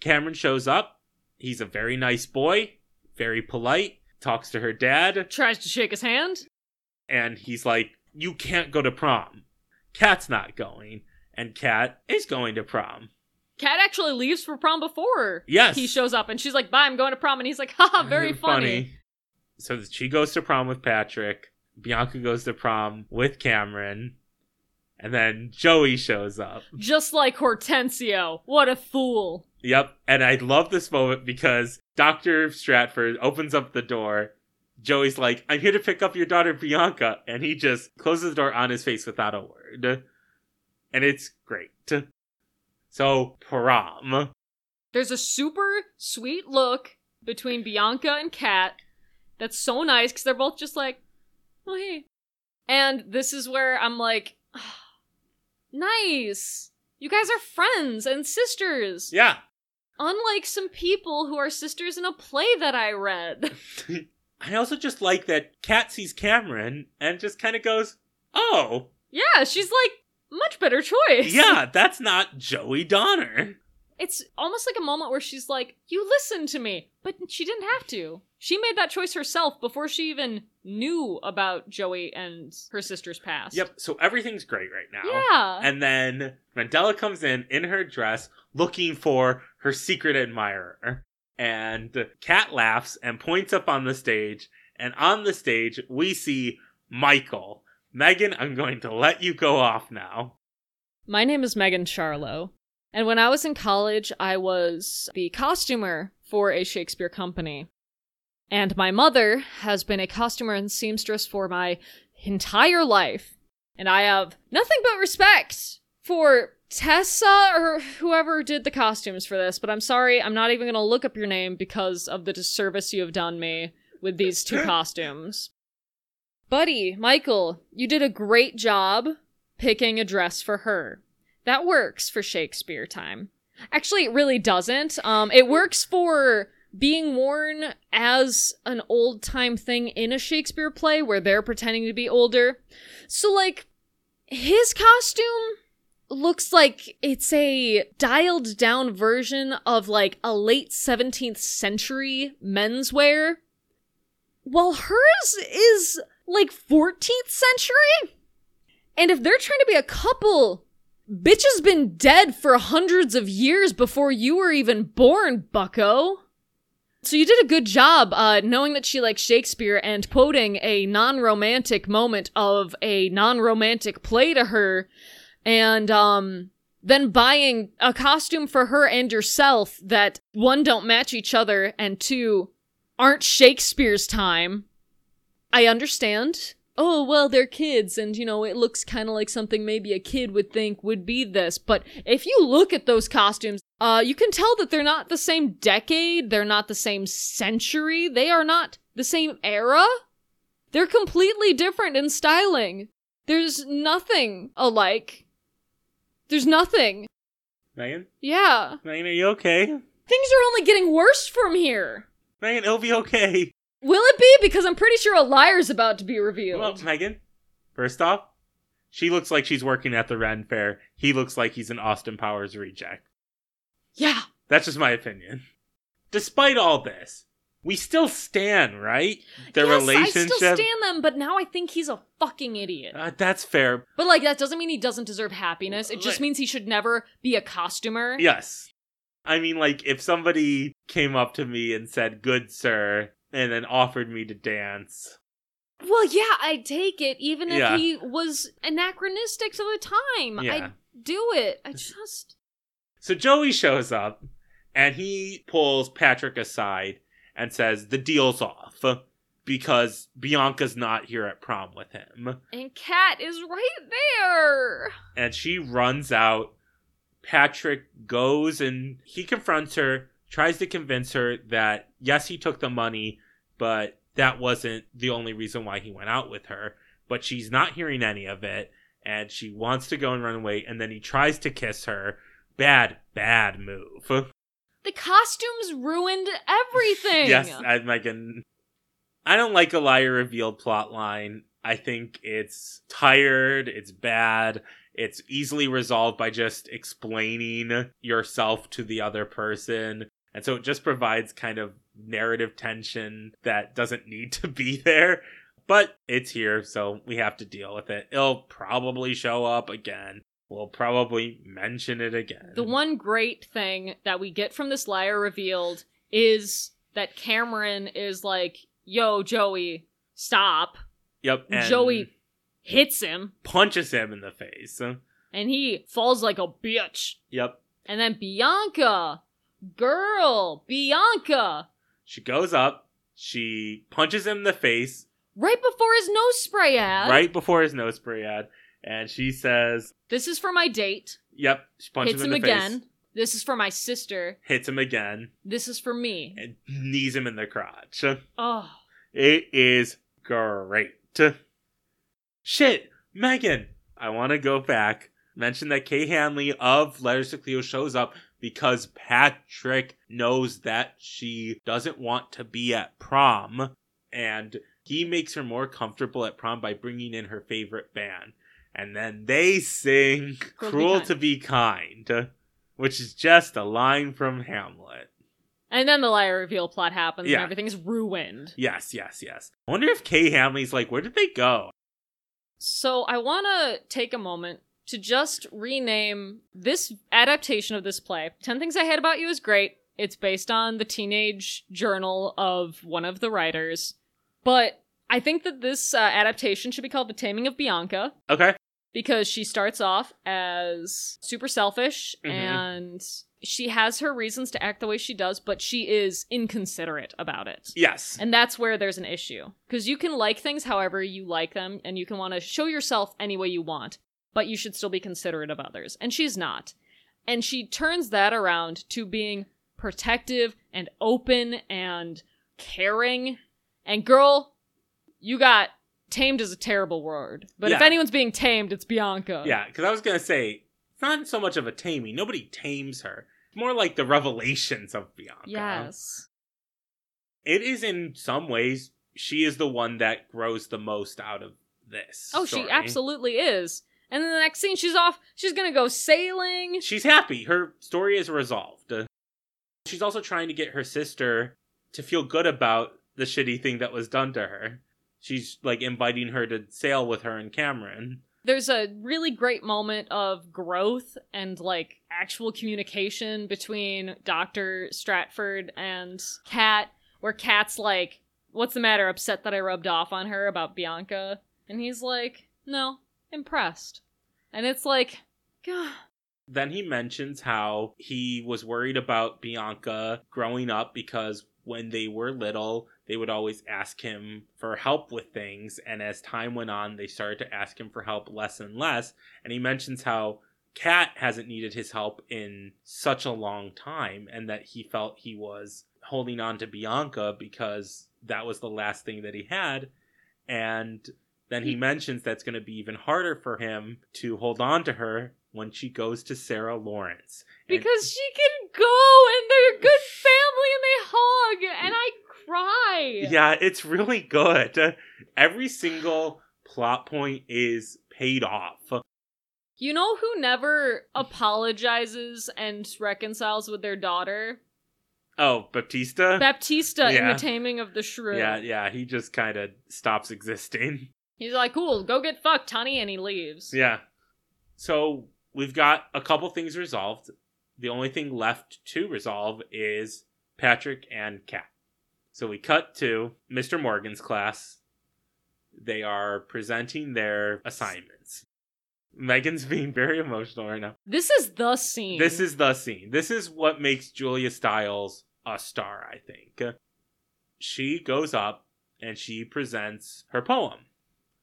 Cameron shows up. He's a very nice boy, very polite, talks to her dad, Tries to shake his hand. and he's like, You can't go to prom. Kat's not going, and Kat is going to prom. Kat actually leaves for prom before Yes. he shows up, and she's like, "Bye, I'm going to prom," and he's like, "Haha, very funny." So she goes to prom with Patrick. Bianca goes to prom with Cameron. And then Joey shows up. Just like Hortensio. What a fool. Yep. And I love this moment because Dr. Stratford opens up the door. Joey's like, I'm here to pick up your daughter Bianca. And he just closes the door on his face without a word. And it's great. So, prom. There's a super sweet look between Bianca and Kat that's so nice because they're both just like, oh, hey. And this is where I'm like, "Ah, nice. You guys are friends and sisters. Yeah. Unlike some people who are sisters in a play that I read. I also just like that Kat sees Cameron and just kind of goes, Oh, yeah, she's like, much better choice. yeah, that's not Joey Donner. It's almost like a moment where she's like, You listened to me. But she didn't have to. She made that choice herself before she even knew about Joey and her sister's past. Yep, so everything's great right now. Yeah. And then Mandella comes in in her dress looking for her secret admirer. And Kat laughs and points up on the stage. And on the stage, we see Michael. Megan, I'm going to let you go off now. My name is Megan Charlo. And when I was in college, I was the costumer for a Shakespeare company. And my mother has been a costumer and seamstress for my entire life. And I have nothing but respect for Tessa or whoever did the costumes for this, but I'm sorry, I'm not even going to look up your name because of the disservice you have done me with these two costumes. Buddy, Michael, you did a great job picking a dress for her. That works for Shakespeare time. Actually, it really doesn't. Um, it works for being worn as an old time thing in a Shakespeare play where they're pretending to be older. So, like, his costume looks like it's a dialed down version of like a late 17th century menswear, while hers is like 14th century. And if they're trying to be a couple, bitch has been dead for hundreds of years before you were even born, bucko. So you did a good job uh, knowing that she likes Shakespeare and quoting a non-romantic moment of a non-romantic play to her, and um, then buying a costume for her and yourself that one don't match each other and two aren't Shakespeare's time. I understand. Oh, well, they're kids, and you know, it looks kind of like something maybe a kid would think would be this. But if you look at those costumes, uh, you can tell that they're not the same decade, they're not the same century, they are not the same era. They're completely different in styling. There's nothing alike. There's nothing. Megan? Yeah. Megan, are you okay? Things are only getting worse from here. Megan, it'll be okay. Will it be? Because I'm pretty sure a liar's about to be revealed. Well, Megan, first off, she looks like she's working at the Ren Fair. He looks like he's an Austin Powers reject. Yeah. That's just my opinion. Despite all this, we still stand, right? Their yes, relationship. I still stand them, but now I think he's a fucking idiot. Uh, that's fair. But like that doesn't mean he doesn't deserve happiness. It just Right. means he should never be a costumer. Yes. I mean, like, if somebody came up to me and said, good sir, and then offered me to dance. Well, yeah, I'd take it, even if Yeah. he was anachronistic to the time. Yeah. I'd do it. I just So Joey shows up and he pulls Patrick aside and says, the deal's off because Bianca's not here at prom with him. and Kat is right there. And she runs out Patrick goes and he confronts her, tries to convince her that yes, he took the money, but that wasn't the only reason why he went out with her. But she's not hearing any of it, and she wants to go and run away, and then he tries to kiss her. Bad, bad move. The costumes ruined everything. yes, I, Megan. I don't like a liar revealed plot line. I think it's tired, it's bad, it's easily resolved by just explaining yourself to the other person. And so it just provides kind of narrative tension that doesn't need to be there. But it's here, so we have to deal with it. It'll probably show up again. We'll probably mention it again. The one great thing that we get from this liar revealed is that Cameron is like, yo, Joey, stop. Yep. And Joey hits him, punches him in the face. and he falls like a bitch. Yep. And then Bianca, girl, Bianca, She goes up, she punches him in the face right before his nose spray ad. right before his nose spray ad, and she says, This is for my date. Yep. She punches Hits him him in the again. face, This is for my sister. hits him again, This is for me. and knees him in the crotch. Oh, It is great. Shit, Megan, I want to go back. Mention that Kay Hanley of Letters to Cleo shows up because Patrick knows that she doesn't want to be at prom, and he makes her more comfortable at prom by bringing in her favorite band. And then they sing Cruel to be Kind. to Be Kind, which is just a line from Hamlet. and then the liar reveal plot happens Yeah. and everything's ruined. Yes, yes, yes. I wonder if Kay Hanley's like, where did they go? So I want to take a moment to just rename this adaptation of this play. 10 Things I Hate About You is great. It's based on the teenage journal of one of the writers. But I think that this uh, adaptation should be called The Taming of Bianca Okay. Because she starts off as super selfish Mhm. and she has her reasons to act the way she does, but she is inconsiderate about it. Yes. And that's where there's an issue. Because you can like things however you like them, and you can want to show yourself any way you want, but you should still be considerate of others. And she's not. And she turns that around to being protective and open and caring. And girl, you got tamed is a terrible word. But if anyone's being tamed, it's Bianca. Yeah, because I was gonna say it's not so much of a taming. Nobody tames her. It's more like the revelations of Bianca. Yes. It is in some ways she is the one that grows the most out of this. Oh, she absolutely is. And then the next scene, she's off. She's gonna go sailing. She's happy. Her story is resolved. Uh, She's also trying to get her sister to feel good about the shitty thing that was done to her. She's like inviting her to sail with her and Cameron. there's a really great moment of growth and like actual communication between Dr. Stratford and Kat, where Kat's like, What's the matter? Upset that I rubbed off on her about Bianca? And he's like, No, impressed. And it's like, God. Then he mentions how he was worried about Bianca growing up because when they were little, they would always ask him for help with things. And as time went on, they started to ask him for help less and less. And he mentions how Kat hasn't needed his help in such a long time and that he felt he was holding on to Bianca because that was the last thing that he had. And then he mentions that's going to be even harder for him to hold on to her when she goes to Sarah Lawrence. And- Because she can go and they're a good family and they hug and I cry. yeah, it's really good. Every single plot point is paid off. You know who never apologizes and reconciles with their daughter? Oh, Baptista? Baptista in The Taming of the Shrew. yeah, yeah, he just kind of stops existing. He's like, cool, go get fucked, honey, and he leaves. Yeah. So we've got a couple things resolved. The only thing left to resolve is Patrick and Kat. So we cut to Mr. Morgan's class. They are presenting their assignments. Megan's being very emotional right now. This is the scene. This is the scene. This is what makes Julia Stiles a star, I think. She goes up and she presents her poem.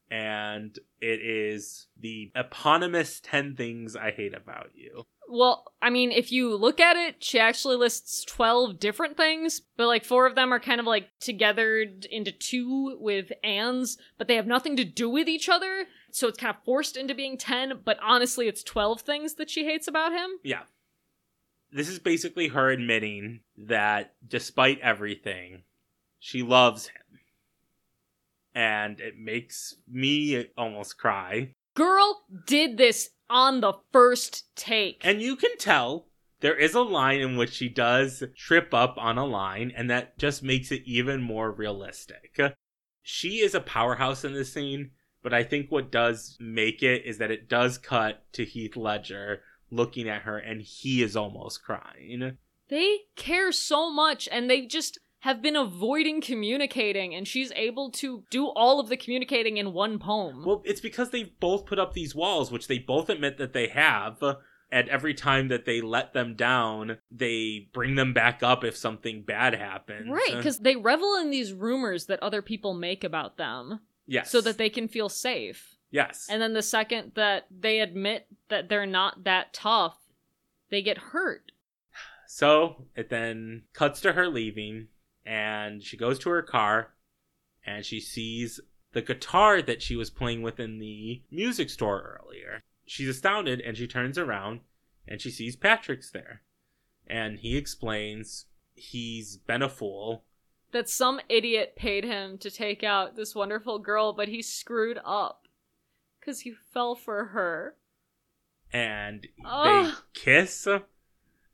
and it is the eponymous 10 things I hate about you. Well, I mean, if you look at it, she actually lists 12 different things, but like four of them are kind of like togethered into two with ands, but they have nothing to do with each other. So it's kind of forced into being 10, but honestly, it's 12 things that she hates about him. Yeah. This is basically her admitting that despite everything, she loves him. And it makes me almost cry. Girl did this on the first take. And you can tell there is a line in which she does trip up on a line, and that just makes it even more realistic. She is a powerhouse in this scene, but I think what does make it is that it does cut to Heath Ledger looking at her, and he is almost crying. They care so much, and they just have been avoiding communicating, and she's able to do all of the communicating in one poem. Well, it's because they both put up these walls, which they both admit that they have. And every time that they let them down, they bring them back up if something bad happens. Right, because they revel in these rumors that other people make about them. Yes. So that they can feel safe. Yes. And then the second that they admit that they're not that tough, they get hurt. So it then cuts to her leaving, and she goes to her car and she sees the guitar that she was playing with in the music store earlier. She's astounded and she turns around and she sees Patrick's there. And he explains he's been a fool. That some idiot paid him to take out this wonderful girl, but he screwed up. Because he fell for her. And they kiss.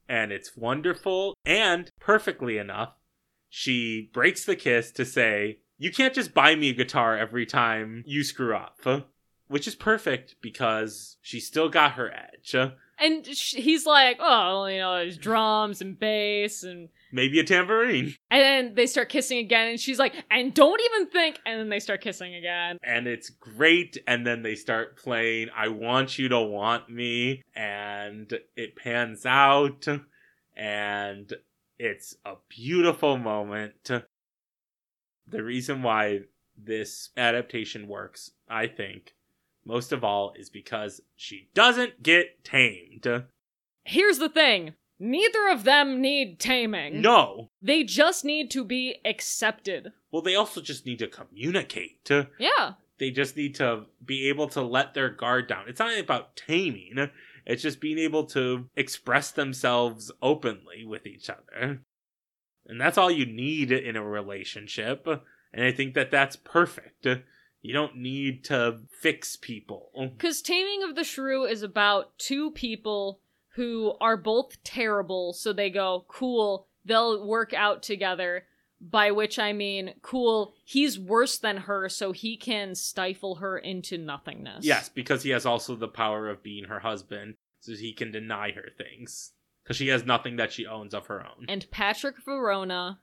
And it's wonderful. And perfectly enough, she breaks the kiss to say, You can't just buy me a guitar every time you screw up. Which is perfect because she still got her edge. And he's like, oh, you know, there's drums and bass and Maybe a tambourine. and then they start kissing again and she's like, and don't even think and then they start kissing again. And it's great. And then they start playing I Want You to Want Me. And it pans out. And it's a beautiful moment. The reason why this adaptation works, I think, most of all, is because she doesn't get tamed. Here's the thing. Neither of them need taming. No. They just need to be accepted. Well, they also just need to communicate. Yeah. They just need to be able to let their guard down. It's not about taming, it's just being able to express themselves openly with each other. And that's all you need in a relationship. And I think that that's perfect. You don't need to fix people. Because Taming of the Shrew is about two people who are both terrible, so they go, cool, they'll work out together. By which I mean, cool, he's worse than her, so he can stifle her into nothingness. Yes, because he has also the power of being her husband, so he can deny her things. Because she has nothing that she owns of her own. And Patrick Verona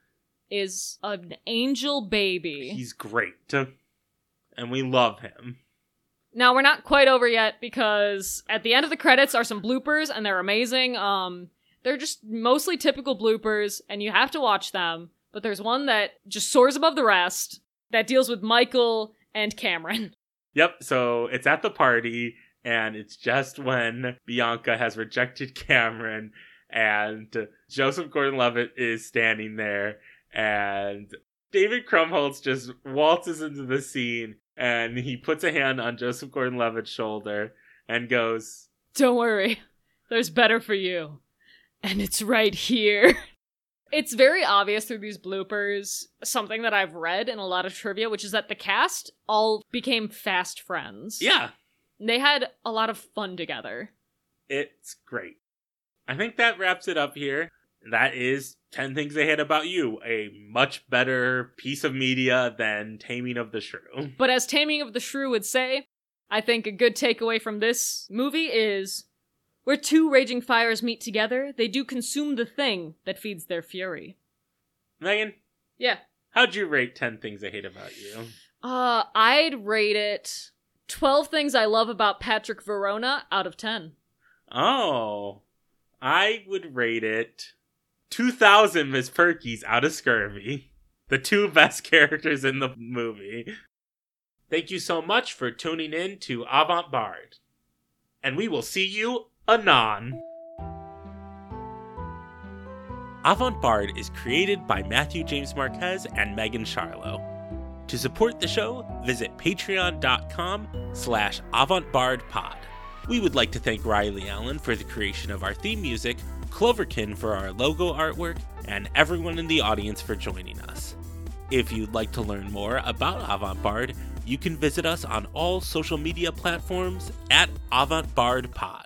is an angel baby. He's great. And we love him. Now we're not quite over yet because at the end of the credits are some bloopers and they're amazing. Um they're just mostly typical bloopers and you have to watch them, but there's one that just soars above the rest that deals with Michael and Cameron. Yep, so it's at the party, and it's just when Bianca has rejected Cameron, and Joseph Gordon Levitt is standing there, and David Krumholtz just waltzes into the scene, and he puts a hand on Joseph Gordon Levitt's shoulder and goes, Don't worry. There's better for you. And it's right here. It's very obvious through these bloopers, something that I've read in a lot of trivia, which is that the cast all became fast friends. Yeah, They had a lot of fun together. it's great. I think that wraps it up here. That is 10 Things I Hate About You, a much better piece of media than Taming of the Shrew. But as Taming of the Shrew would say, I think a good takeaway from this movie is where two raging fires meet together, they do consume the thing that feeds their fury. Megan, Yeah. how'd you rate 10 Things I Hate About You? Uh, I'd rate it 12 things I love about Patrick Verona out of 10. Oh, I would rate it 2000 Miss Perky's out of Scurvy. The two best characters in the movie. Thank you so much for tuning in to Avant Bard. And we will see you anon. Avant Bard is created by Matthew James Marquez and Megan Charlo. To support the show, visit patreon.com slash avantbardpod. We would like to thank Riley Allen for the creation of our theme music, Cloverkin for our logo artwork, and everyone in the audience for joining us. If you'd like to learn more about Avant Bard, you can visit us on all social media platforms at Avant Bard Pod.